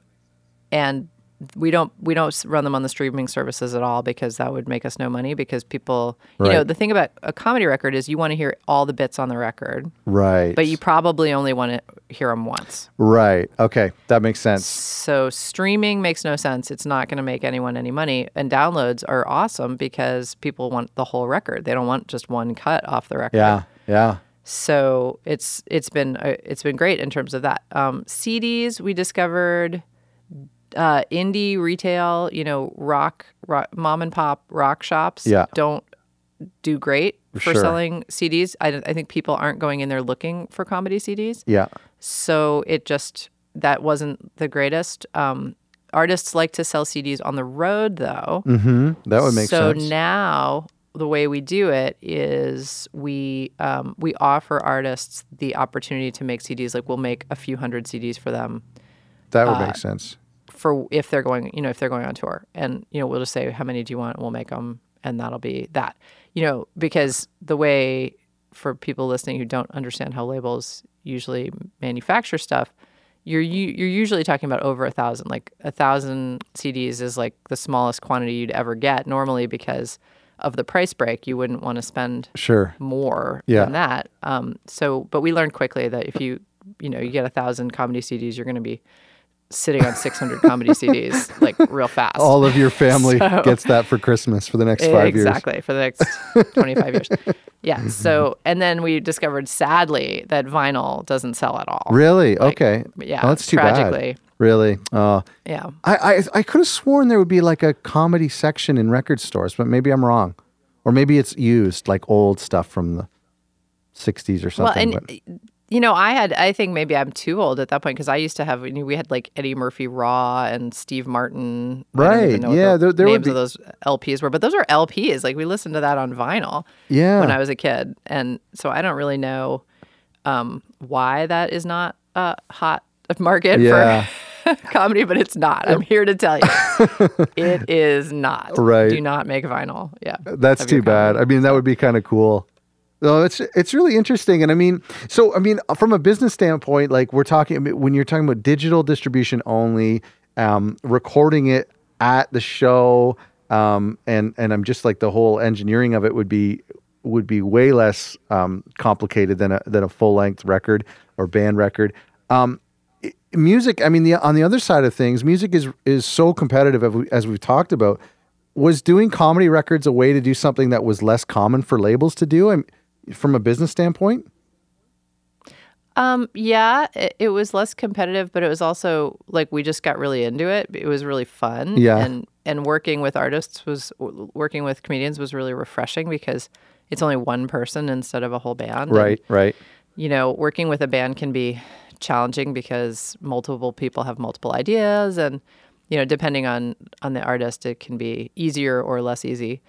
and we don't we don't run them on the streaming services at all because that would make us no money because people you know the thing about a comedy record is you want to hear all the bits on the record right, but you probably only want to hear them once. Right. Okay, that makes sense. so streaming makes no sense. It's not going to make anyone any money. And downloads are awesome because people want the whole record. They don't want just one cut off the record. Yeah, yeah. So it's it's been uh, it's been great in terms of that. Um, CDs we discovered uh, indie retail, you know, rock, rock mom and pop rock shops Yeah. don't do great for Sure. selling CDs. I, I think people aren't going in there looking for comedy CDs. Yeah. So it just that wasn't the greatest. Um, artists like to sell CDs on the road though. Mm-hmm. That would make so sense. So now the way we do it is we um, we offer artists the opportunity to make CDs. Like we'll make a few hundred CDs for them that would uh, make sense. for if they're going, you know, if they're going on tour, and you know, we'll just say how many do you want, and we'll make them, and that'll be that. You know, because the way for people listening who don't understand how labels usually manufacture stuff, you're you, you're usually talking about over a thousand. Like a thousand CDs is like the smallest quantity you'd ever get normally because of the price break. You wouldn't want to spend Sure. more Yeah. than that. Um, so, but we learned quickly that if you, you know, you get a thousand comedy CDs, you're going to be sitting on 600 comedy CDs like real fast. All of your family So- gets that for Christmas for the next five years. exactly for the next 25 years. Yeah. So, and then we discovered sadly that vinyl doesn't sell at all. Really? Okay. yeah, Oh, that's too bad. Really? Oh. Yeah. I, I I could have sworn there would be like a comedy section in record stores, but maybe I'm wrong. Or maybe it's used like old stuff from the 60s or something. Well, and but- you know, I had, I think maybe I'm too old at that point because I used to have, we had like Eddie Murphy Raw and Steve Martin. I don't even Right, yeah, the there- there would names be- of those LPs were, but those are LPs. Like we listened to that on vinyl yeah. when I was a kid, and so I don't really know um, why that is not a hot market Yeah. for comedy, but it's not. I'm here to tell you, it is not. Right. Do not make vinyl. Yeah. That's too bad. I mean, that would be kind of cool. No, it's it's really interesting, and I mean, so I mean, from a business standpoint, like we're talking when you're talking about digital distribution only, um, recording it at the show, um, and and I'm just like the whole engineering of it would be would be way less um, complicated than a than a full length record or band record. Um, music, I mean, the on the other side of things, music is is so competitive as, we, as we've talked about. Was doing comedy records a way to do something that was less common for labels to do? I'm, from a business standpoint. Um, yeah, it, it was less competitive, but it was also like we just got really into it. It was really fun. Yeah. And and working with artists was working with comedians was really refreshing because it's only one person instead of a whole band. And, Right, right. you know, working with a band can be challenging because multiple people have multiple ideas and you know, depending on on the artist, it can be easier or less easy.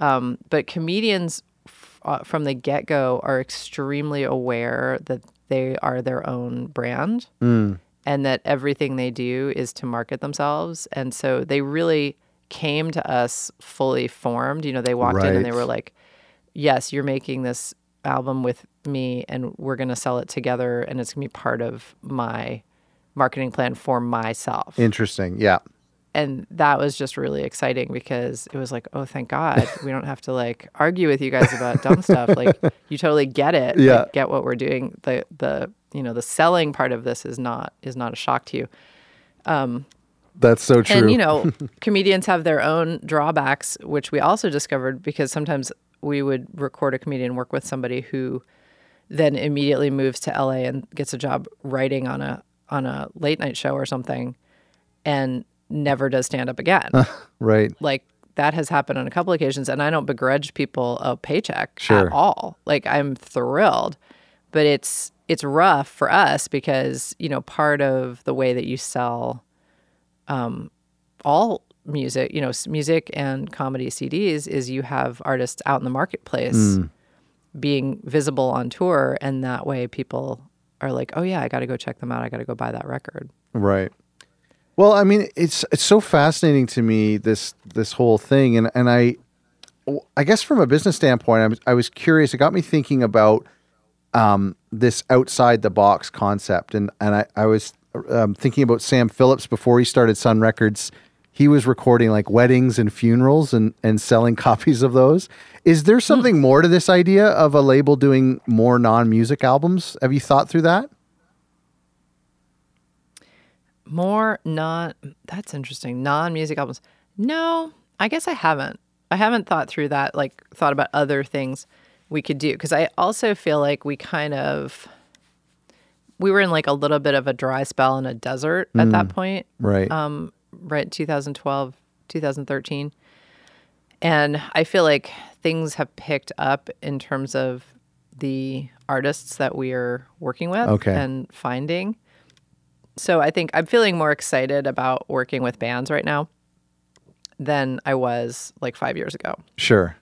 Um, but comedians f- uh, from the get go are extremely aware that they are their own brand and that everything they do is to market themselves. And so they really came to us fully formed. You know, they walked in and they were like, yes, you're making this album with me and we're going to sell it together and it's going to be part of my marketing plan for myself Interesting. Yeah. and that was just really exciting because it was like, oh, thank God, we don't have to like argue with you guys about dumb stuff. Like, you totally get it. like, Yeah. get what we're doing. The the you know the selling part of this is not is not a shock to you. Um, That's so true. And you know, comedians have their own drawbacks, which we also discovered because sometimes we would record a comedian work with somebody who then immediately moves to LA and gets a job writing on a on a late night show or something and never does stand up again. right. like that has happened on a couple occasions and I don't begrudge people a paycheck Sure. at all. Like I'm thrilled. But it's it's rough for us because, you know, part of the way that you sell um all music, you know, music and comedy CDs is you have artists out in the marketplace being visible on tour and that way people are like, "Oh yeah, I got to go check them out. I got to go buy that record." Right. Well, I mean, it's it's so fascinating to me this this whole thing, and and I, I guess from a business standpoint, I was I was curious. It got me thinking about um, this outside the box concept, and and I I was um, thinking about Sam Phillips before he started Sun Records. He was recording like weddings and funerals and and selling copies of those. Is there something more to this idea of a label doing more non music albums? Have you thought through that? More non that's interesting. Non music albums. No, I guess I haven't. I haven't thought through that, like thought about other things we could do. Cause I also feel like we kind of we were in like a little bit of a dry spell in a desert at that point. Right. Um, right 2012, 2013. And I feel like things have picked up in terms of the artists that we are working with Okay. and finding. So I think I'm feeling more excited about working with bands right now than I was like five years ago. Sure.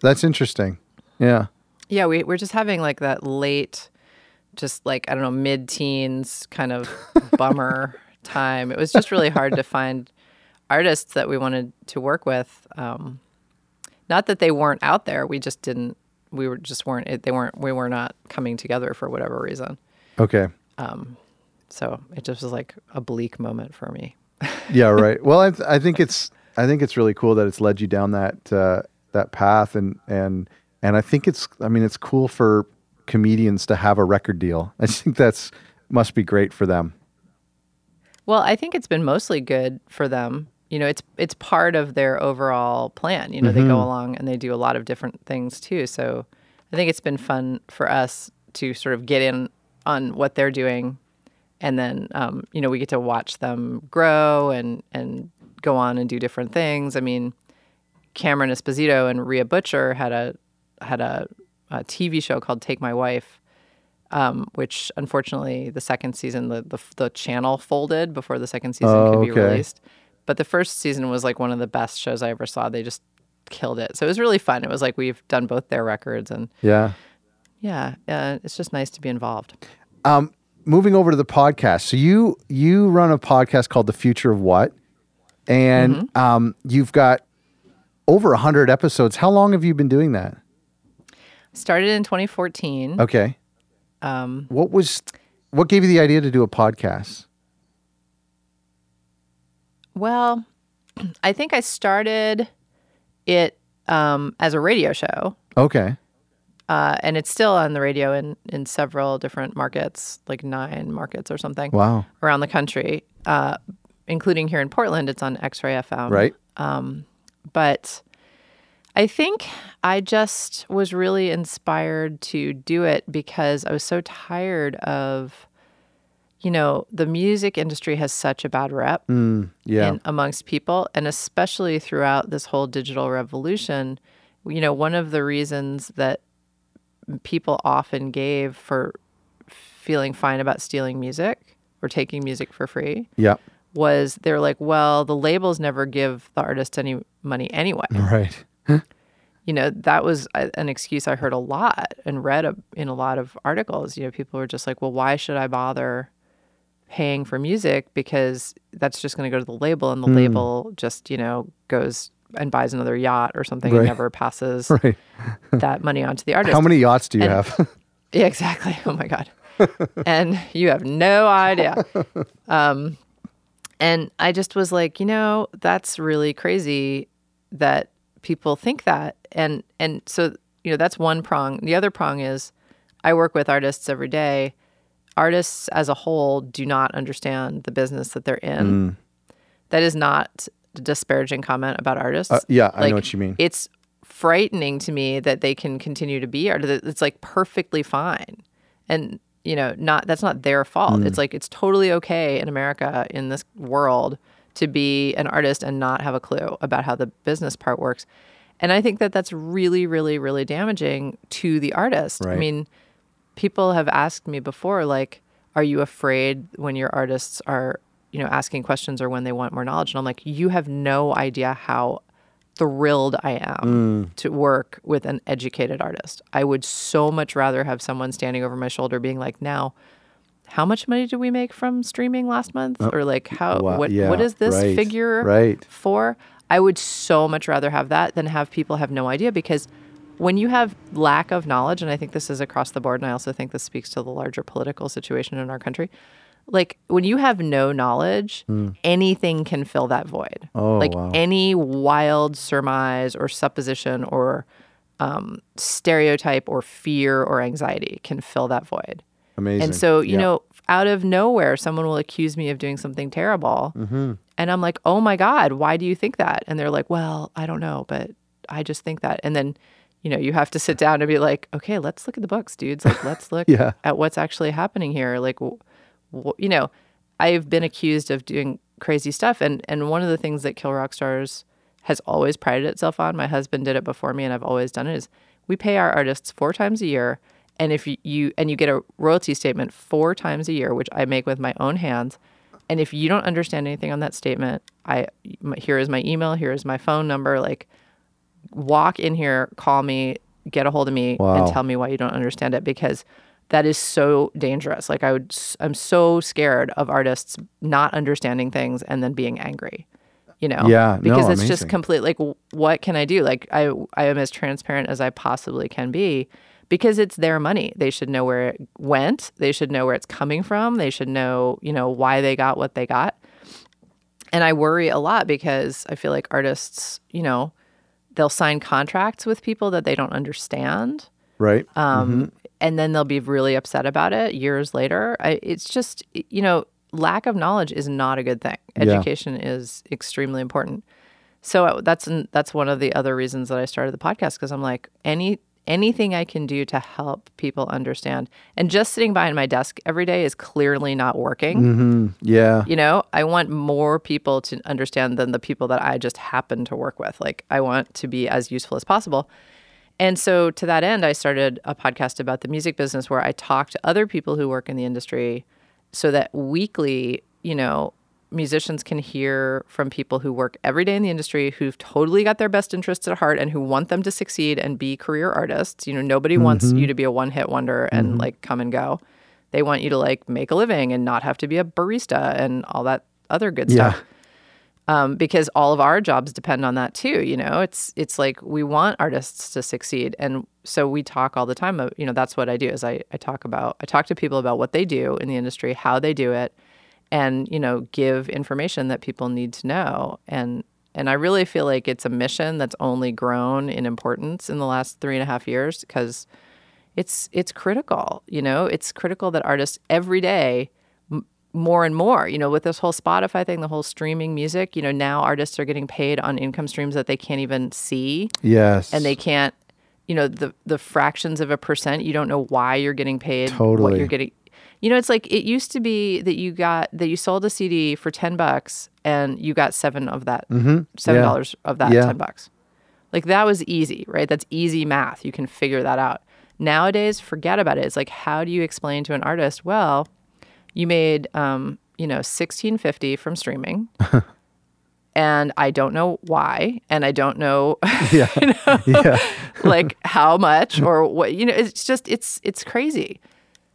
That's interesting. Yeah. Yeah, we, we're just having like that late, just like, I don't know, mid teens kind of bummer time. It was just really hard to find artists that we wanted to work with. Um, not that they weren't out there, we just didn't, we were just weren't, it, they weren't, we were not coming together for whatever reason. Okay. Um, so it just was like a bleak moment for me. Yeah. Right. well, I, I think it's I think it's really cool that it's led you down that uh, that path, and and and I think it's I mean it's cool for comedians to have a record deal. I think that's must be great for them. Well, I think it's been mostly good for them. You know, it's it's part of their overall plan. You know, they go along and they do a lot of different things too. So I think it's been fun for us to sort of get in on what they're doing, and then um, you know we get to watch them grow and and go on and do different things. I mean, Cameron Esposito and Rhea Butcher had a had a, a TV show called Take My Wife, um, which unfortunately the second season the, the the channel folded before the second season Oh, could be okay. released. But the first season was like one of the best shows I ever saw. They just killed it. So it was really fun. It was like we've done both their records, and Yeah. yeah, uh, it's just nice to be involved. Um, moving over to the podcast. So you you run a podcast called The Future of What, and um, you've got over hundred episodes. How long have you been doing that? Started in 2014. Okay. Um, What was what gave you the idea to do a podcast? well, I think I started it um, as a radio show. Okay. Uh, and it's still on the radio in, in several different markets, like nine markets or something Wow. around the country, uh, including here in Portland. It's on X Ray FM. Right. Um, But I think I just was really inspired to do it because I was so tired of, you know, the music industry has such a bad rep mm, Yeah. in, amongst people, and especially throughout this whole digital revolution. You know, one of the reasons that people often gave for feeling fine about stealing music or taking music for free yeah. was they're like, well, the labels never give the artist any money anyway. Right. You know, that was a- an excuse I heard a lot and read a, in a lot of articles. You know, people were just like, well, why should I bother paying for music? Because that's just going to go to the label and the label just, you know, goes and buys another yacht or something Right. and never passes Right. that money on to the artist. How many yachts do you And- have? Yeah, exactly. Oh my God. and you have no idea. Um, and I just was like, you know, that's really crazy that people think that. And and so, you know, that's one prong. The other prong is I work with artists every day. Artists as a whole do not understand the business that they're in. That is not a disparaging comment about artists. Uh, yeah, I Like, know what you mean. It's frightening to me that they can continue to be art. It's like perfectly fine, and you know, not that's not their fault. Mm. It's like it's totally okay in America in this world to be an artist and not have a clue about how the business part works. And I think that that's really, really, really damaging to the artist. I mean, people have asked me before, like, are you afraid when your artists are, you know, asking questions or when they want more knowledge? And I'm like, you have no idea how thrilled I am mm. to work with an educated artist. I would so much rather have someone standing over my shoulder being like, now, how much money did we make from streaming last month? or like how wow, what yeah, what is this right, figure right. for? I would so much rather have that than have people have no idea because when you have lack of knowledge, and I think this is across the board, and I also think this speaks to the larger political situation in our country. Like when you have no knowledge, anything can fill that void. Oh, like wow. any wild surmise or supposition or um, stereotype or fear or anxiety can fill that void. Amazing. And so, you know, out of nowhere, someone will accuse me of doing something terrible. Mm-hmm. And I'm like, oh my God, why do you think that? And they're like, well, I don't know, but I just think that. And then, you know, you have to sit down and be like, okay, let's look at the books, dudes. Like, let's look Yeah. at what's actually happening here. Like, w- w- you know, I've been accused of doing crazy stuff. And, and one of the things that Kill Rock Stars has always prided itself on, my husband did it before me and I've always done it, is we pay our artists four times a year. And if you, you and you get a royalty statement four times a year, which I make with my own hands, and if you don't understand anything on that statement, I here is my email, here is my phone number. Like, walk in here, call me, get a hold of me, Wow. and tell me why you don't understand it because that is so dangerous. Like, I would, I'm so scared of artists not understanding things and then being angry. You know, Yeah, no, because it's amazing. just complete. Like, what can I do? Like, I, I am as transparent as I possibly can be. Because it's their money. They should know where it went. They should know where it's coming from. They should know, you know, why they got what they got. And I worry a lot because I feel like artists, you know, they'll sign contracts with people that they don't understand. right. Um, And then they'll be really upset about it years later. I, it's just, you know, lack of knowledge is not a good thing. Yeah. Education is extremely important. So uh, that's that's one of the other reasons that I started the podcast because I'm like any anything I can do to help people understand. And just sitting behind my desk every day is clearly not working. hmm Yeah. You know, I want more people to understand than the people that I just happen to work with. Like, I want to be as useful as possible. And so, to that end, I started a podcast about the music business where I talk to other people who work in the industry so that weekly, you know, musicians can hear from people who work every day in the industry who've totally got their best interests at heart and who want them to succeed and be career artists. You know, nobody wants you to be a one hit wonder and like come and go. They want you to like make a living and not have to be a barista and all that other good Yeah. stuff. Um, because all of our jobs depend on that too. You know, it's it's like we want artists to succeed, and so we talk all the time. Of, you know, that's what I do is I I talk about I talk to people about what they do in the industry, how they do it, and you know, give information that people need to know. And and I really feel like it's a mission that's only grown in importance in the last three and a half years because it's it's critical. You know, it's critical that artists every day m- more and more, you know, with this whole Spotify thing, the whole streaming music, you know, now artists are getting paid on income streams that they can't even see Yes. and they can't, you know, the the fractions of a percent, you don't know why you're getting paid what Totally. you're getting. You know, it's like it used to be that you got that you sold a CD for 10 bucks and you got 7 of that. $7 of that Mm-hmm. Yeah. 10 bucks. Like that was easy, right? That's easy math. You can figure that out. Nowadays, forget about it. It's like how do you explain to an artist, well, you made um, you know, 1650 from streaming. and I don't know why, and I don't know yeah. yeah. like how much or what you know it's just it's it's crazy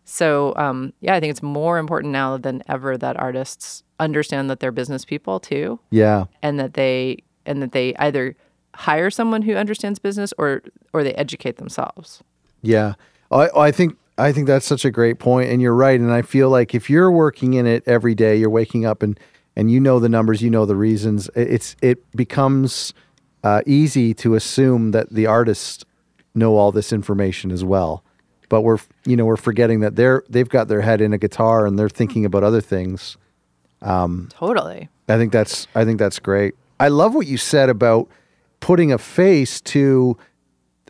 so um yeah i think it's more important now than ever that artists understand that they're business people too Yeah. and that they and that they either hire someone who understands business or or they educate themselves Yeah, I, I think I think that's such a great point, and you're right. And I feel like if you're working in it every day, you're waking up and and you know the numbers, you know the reasons. it- It's it becomes uh, easy to assume that the artists know all this information as well. But we're you know we're forgetting that they're they've got their head in a guitar and they're thinking about other things. totally I think that's I think that's great. I love what you said about putting a face to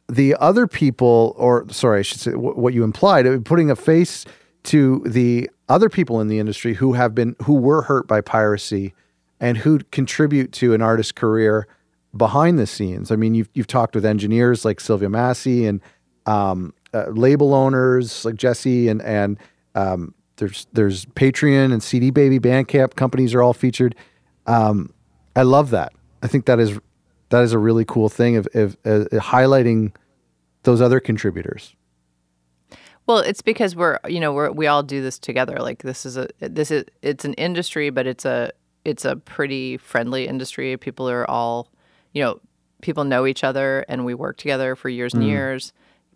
the other people, or sorry, I should say wh- what you implied, uh, putting a face to the other people in the industry who have been who were hurt by piracy and who contribute to an artist's career behind the scenes. I mean, you've you've talked with engineers like Sylvia Massy and um, uh, label owners like Jesse and and um, there's there's Patreon and CD Baby Bandcamp companies are all featured. Um, I love that. I think that is that is a really cool thing of, of uh, highlighting those other contributors. Well, it's because we're you know we're we all do this together. Like this is a this is it's an industry, but it's a it's a pretty friendly industry. People are all you know people know each other, and we work together for years and years.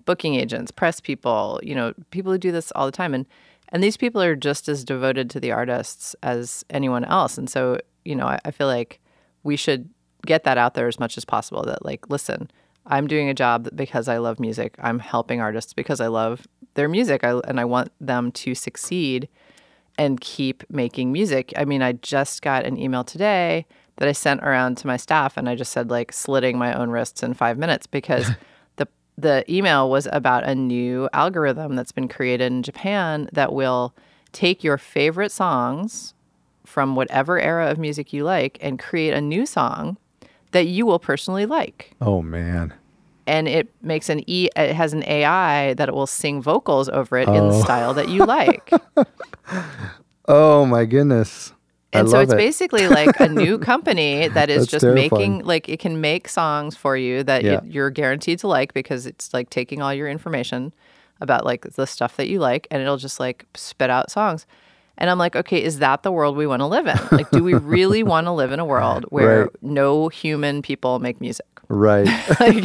Booking agents, press people, you know, people who do this all the time, and and these people are just as devoted to the artists as anyone else. And so you know, I, I feel like we should get that out there as much as possible. That like, listen, I'm doing a job because I love music. I'm helping artists because I love their music I, and I want them to succeed and keep making music. I mean, I just got an email today that I sent around to my staff and I just said like slitting my own wrists in 5 minutes because the email was about a new algorithm that's been created in Japan that will take your favorite songs from whatever era of music you like and create a new song that you will personally like Oh man. and it makes an e it has an AI that it will sing vocals over it in the style that you like. Oh my goodness. And so it's it. basically like a new company that is That's just terrifying. making like it can make songs for you that Yeah. it, you're guaranteed to like because it's like taking all your information about like the stuff that you like and it'll just like spit out songs. And I'm like, okay, is that the world we want to live in? Like, do we really want to live in a world where Right. no human people make music? Right. Like,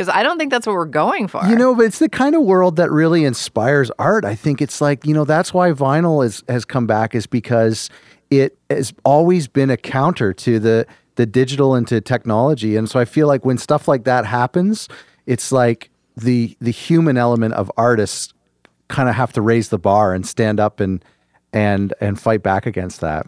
because I don't think that's what we're going for. You know, but it's the kind of world that really inspires art. I think it's like, you know, that's why vinyl is, has come back is because it has always been a counter to the the digital and to technology. And so I feel like when stuff like that happens, it's like the the human element of artists kind of have to raise the bar and stand up and and and fight back against that.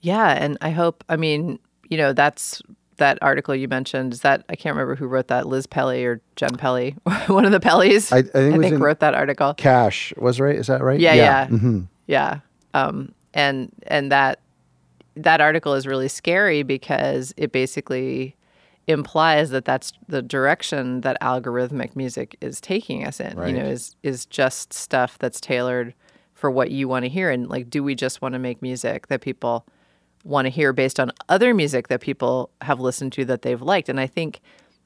Yeah, and I hope. I mean, you know, that's that article you mentioned. Is that I can't remember who wrote that, Liz Pelly or Jenn Pelly, one of the Pellys. I- I think was in- wrote that article. Cash was right, is that right? Yeah, yeah, Mhm. yeah. Um, and and that that article is really scary because it basically implies that that's the direction that algorithmic music is taking us in. Right. You know, is is just stuff that's tailored for what you want to hear. And like, do we just want to make music that people want to hear based on other music that people have listened to that they've liked? And I think,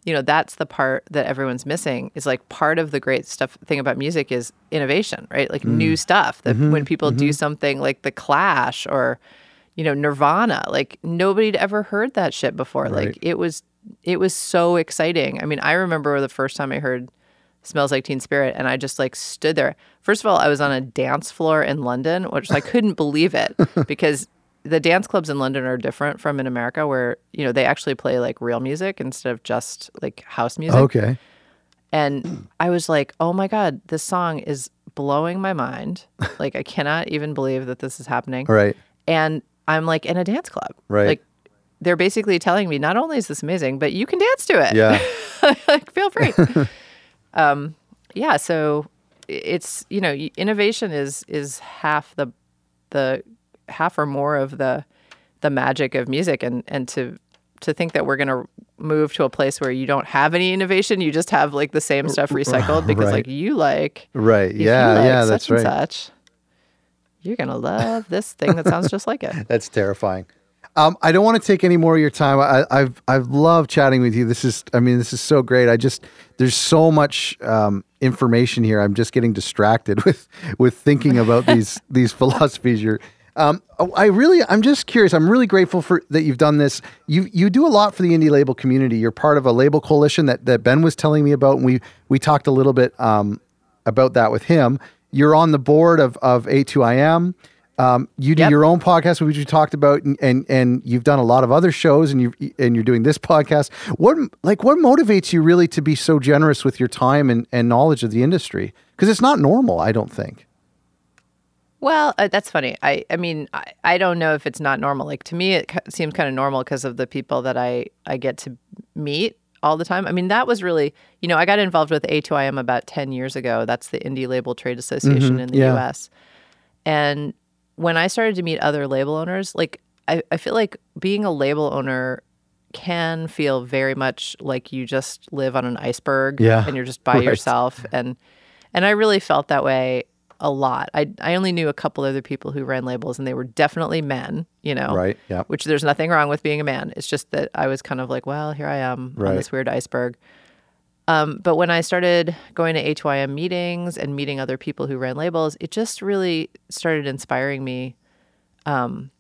you know, that's the part that everyone's missing. Is like part of the great stuff thing about music is innovation, right? Like mm. new stuff that mm-hmm, when people do mm-hmm. something like the Clash or you know Nirvana, like nobody'd ever heard that shit before. Right. Like it was it was so exciting. I mean, I remember the first time I heard Smells Like Teen Spirit and I just like stood there. First of all, I was on a dance floor in London, which I couldn't believe it because the dance clubs in London are different from in America where, you know, they actually play like real music instead of just like house music. Okay. And I was like, oh my God, this song is blowing my mind. like I cannot even believe that this is happening. Right. And I'm like in a dance club. Right. Like they're basically telling me not only is this amazing, but you can dance to it. Yeah. like feel free. um, yeah. So it's you know innovation is is half the the half or more of the the magic of music, and and to to think that we're gonna move to a place where you don't have any innovation, you just have like the same stuff recycled because Right. like you like Right. Yeah. like yeah. such That's and right. such, you're gonna love this thing that sounds just like it. That's terrifying. Um, I don't want to take any more of your time. I, I've I've loved chatting with you. This is, I mean, this is so great. I just there's so much um, information here. I'm just getting distracted with with thinking about these these philosophies. You're, um, I really, I'm just curious. I'm really grateful for that you've done this. You you do a lot for the indie label community. You're part of a label coalition that that Ben was telling me about, and we we talked a little bit um, about that with him. You're on the board of of A2IM. Um, you do Yep. your own podcast, which you talked about, and, and and you've done a lot of other shows, and you and you're doing this podcast. What like what motivates you really to be so generous with your time and, and knowledge of the industry? Because it's not normal, I don't think. Well, uh, that's funny. I, I mean, I, I don't know if it's not normal. Like to me, it ki- seems kind of normal because of the people that I, I get to meet all the time. I mean, that was really, you know, I got involved with A2IM about 10 years ago. That's the Indie Label Trade Association in the yeah. US. And when I started to meet other label owners, like I, I feel like being a label owner can feel very much like you just live on an iceberg Yeah, and you're just by right. yourself and and I really felt that way a lot. I I only knew a couple other people who ran labels and they were definitely men, you know. Right, yeah. Which there's nothing wrong with being a man. It's just that I was kind of like, well, here I am Right. on this weird iceberg. Um, but when I started going to A2IM meetings and meeting other people who ran labels, it just really started inspiring me um,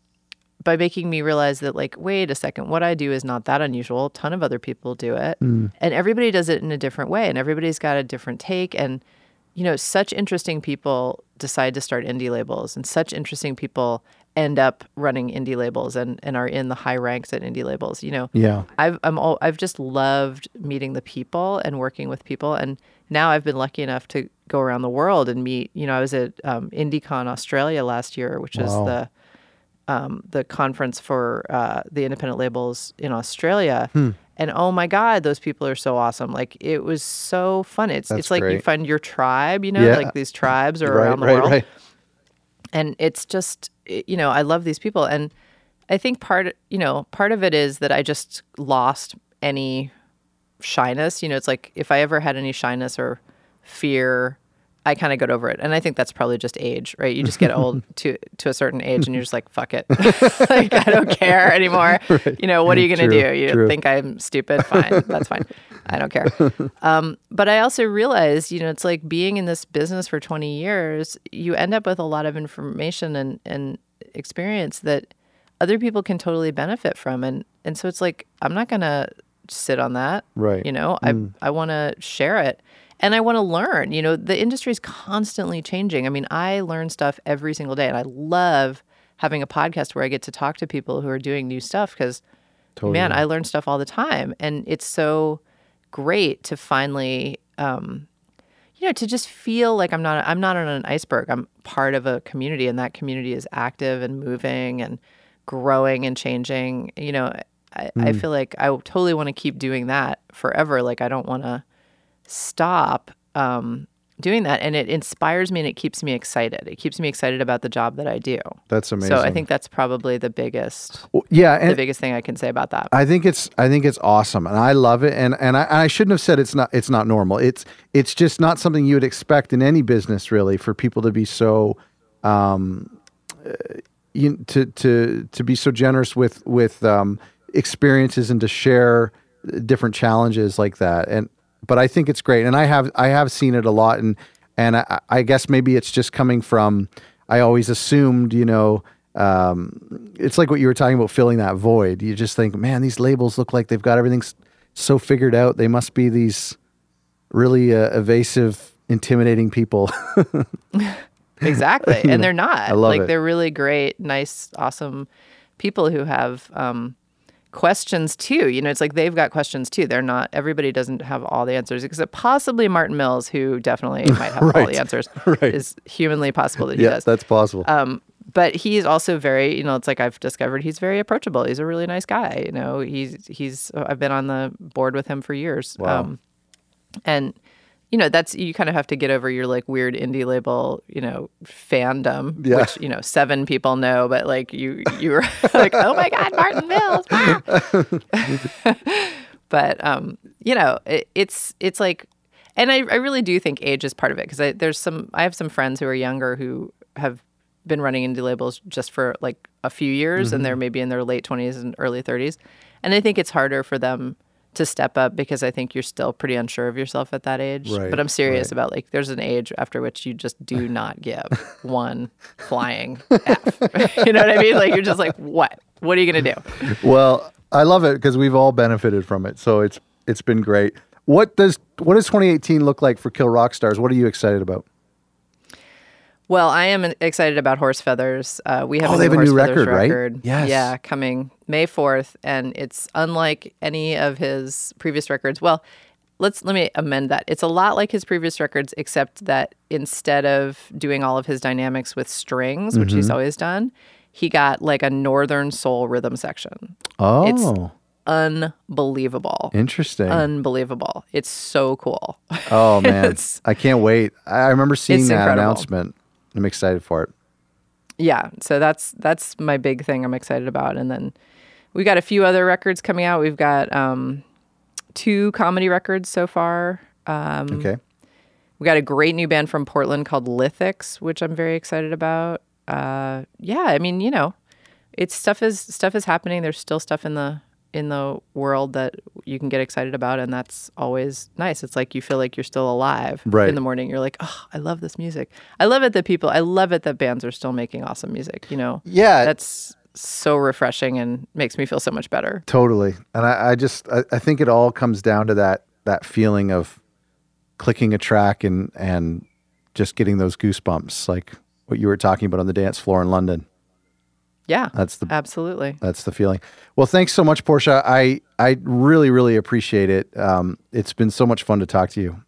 by making me realize that, like, wait a second, what I do is not that unusual. A ton of other people do it. And everybody does it in a different way, and everybody's got a different take. And, you know, such interesting people decide to start indie labels, and such interesting people end up running indie labels and, and are in the high ranks at indie labels. You know, Yeah. I've I'm all, I've just loved meeting the people and working with people, and now I've been lucky enough to go around the world and meet. You know, I was at um, IndieCon Australia last year, which is the um, the conference for uh, the independent labels in Australia. Hmm. And oh my God, those people are so awesome! Like it was so fun. It's That's it's like you find your tribe. You know, Yeah. like these tribes are right, around the right, world right. and it's just you know i love these people and i think part you know part of it is that i just lost any shyness you know it's like if i ever had any shyness or fear i kind of got over it. And i think that's probably just age right? You just get old to to a certain age and you're just like fuck it. Like i don't care anymore. You know what are you going to True, do? You true. think i'm stupid? Fine. That's fine. I don't care. Um, but I also realized, you know, it's like being in this business for 20 years, you end up with a lot of information and, and experience that other people can totally benefit from. And, and so it's like, I'm not going to sit on that. Right. You know, I, I want to share it and I want to learn. You know, the industry is constantly changing. I mean, I learn stuff every single day and I love having a podcast where I get to talk to people who are doing new stuff because man, I learn stuff all the time. And it's so great to finally um, you know to just feel like i'm not i'm not on an iceberg i'm part of a community and that community is active and moving and growing and changing you know i, I feel like i totally want to keep doing that forever like i don't want to stop um, doing that and it inspires me and it keeps me excited it keeps me excited about the job that i do That's amazing. so i think that's probably the biggest Well, yeah, the biggest thing i can say about that I think it's I think it's awesome, and I love it. And and I, and I shouldn't have said it's not it's not normal. It's it's just not something you would expect in any business, really, for people to be so, um, uh, you, to to to be so generous with with um, experiences and to share different challenges like that. And but I think it's great, and I have I have seen it a lot, and and I, I guess maybe it's just coming from I always assumed, you know um, it's like what you were talking about filling that void. You just think, man, these labels look like they've got everything so figured out. They must be these really uh, evasive, intimidating people. Exactly. and they're not. I love like it. they're really great, nice, awesome people who have um, questions too. You know, it's like they've got questions too. They're not everybody doesn't have all the answers except possibly Martin Mills, who definitely might have all the answers. Right. Is humanly possible that he yeah, does. that's possible. Um, but he's also very, you know, it's like I've discovered he's very approachable. He's a really nice guy. You know, he's he's I've been on the board with him for years. Wow. Um, and you know, that's you kind of have to get over your like weird indie label, you know, fandom, Yeah. which you know seven people know, but like you you were like, oh my god, Martin Mills. wow." but um, you know, it, it's it's like, and I, I really do think age is part of it because I there's some I have some friends who are younger who have been running indie labels just for like a few years and they're maybe in their late 20s and early 30s and i think it's harder for them to step up because i think you're still pretty unsure of yourself at that age Right, but i'm serious right. about like there's an age after which you just do not give one flying f you know what i mean like you're just like what what are you gonna do Well, I love it because we've all benefited from it. So it's it's been great. What does what does 2018 look like for Kill Rock Stars? What are you excited about? Well, I am excited about Horse Feathers. Uh, we have Oh, a they new have a new record, right? record. Yes. Yeah, coming May fourth, and it's unlike any of his previous records. Well, let's let me amend that. It's a lot like his previous records, except that instead of doing all of his dynamics with strings, which Mm-hmm. he's always done, he got like a northern soul rhythm section. Oh, It's Unbelievable. interesting. Unbelievable. It's so cool. oh man, I can't wait. I remember seeing that incredible. announcement. I'm excited for it. yeah so that's that's my big thing i'm excited about. And then we got a few other records coming out. We've got um two comedy records so far. Um Okay. we got a great new band from portland called lithics which i'm very excited about. Uh yeah i mean you know it's stuff is stuff is happening. There's still stuff in the in the world that you can get excited about and that's always nice it's like you feel like you're still alive Right. in the morning you're like oh i love this music i love it that people i love it that bands are still making awesome music you know Yeah, that's so refreshing and makes me feel so much better Totally. And I, I just I, I think it all comes down to that that feeling of clicking a track and and just getting those goosebumps, like what you were talking about on the dance floor in London. Yeah That's the absolutely that's the feeling. Well, thanks so much, Portia. I I really really appreciate it. Um, it's been so much fun to talk to you.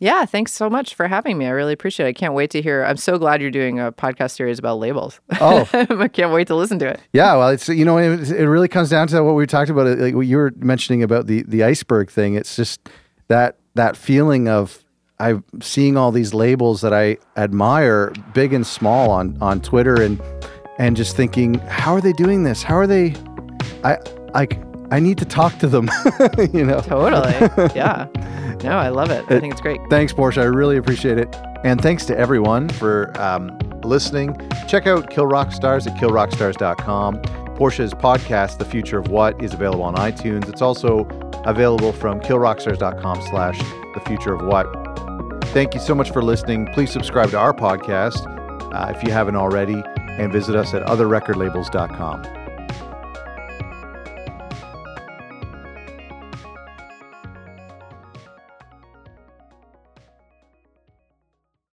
yeah thanks so much for having me i really appreciate it i can't wait to hear i'm so glad you're doing a podcast series about labels Oh. i can't wait to listen to it Yeah, well, it's you know it, it really comes down to what we talked about. Like what you were mentioning about the the iceberg thing. It's just that that feeling of I seeing all these labels that I admire, big and small, on on Twitter, and and just thinking, how are they doing this? How are they? I like I need to talk to them. you know. Totally. Yeah. No, I love it. I think it's great. Thanks, Portia. I really appreciate it. And thanks to everyone for um, listening. Check out Kill Rock Stars at killrockstars.com. Portia's podcast, The Future of What, is available on iTunes. It's also available from killrockstars.com slash The Future of What. Thank you so much for listening. Please subscribe to our podcast uh, if you haven't already, and visit us at otherrecordlabels.com.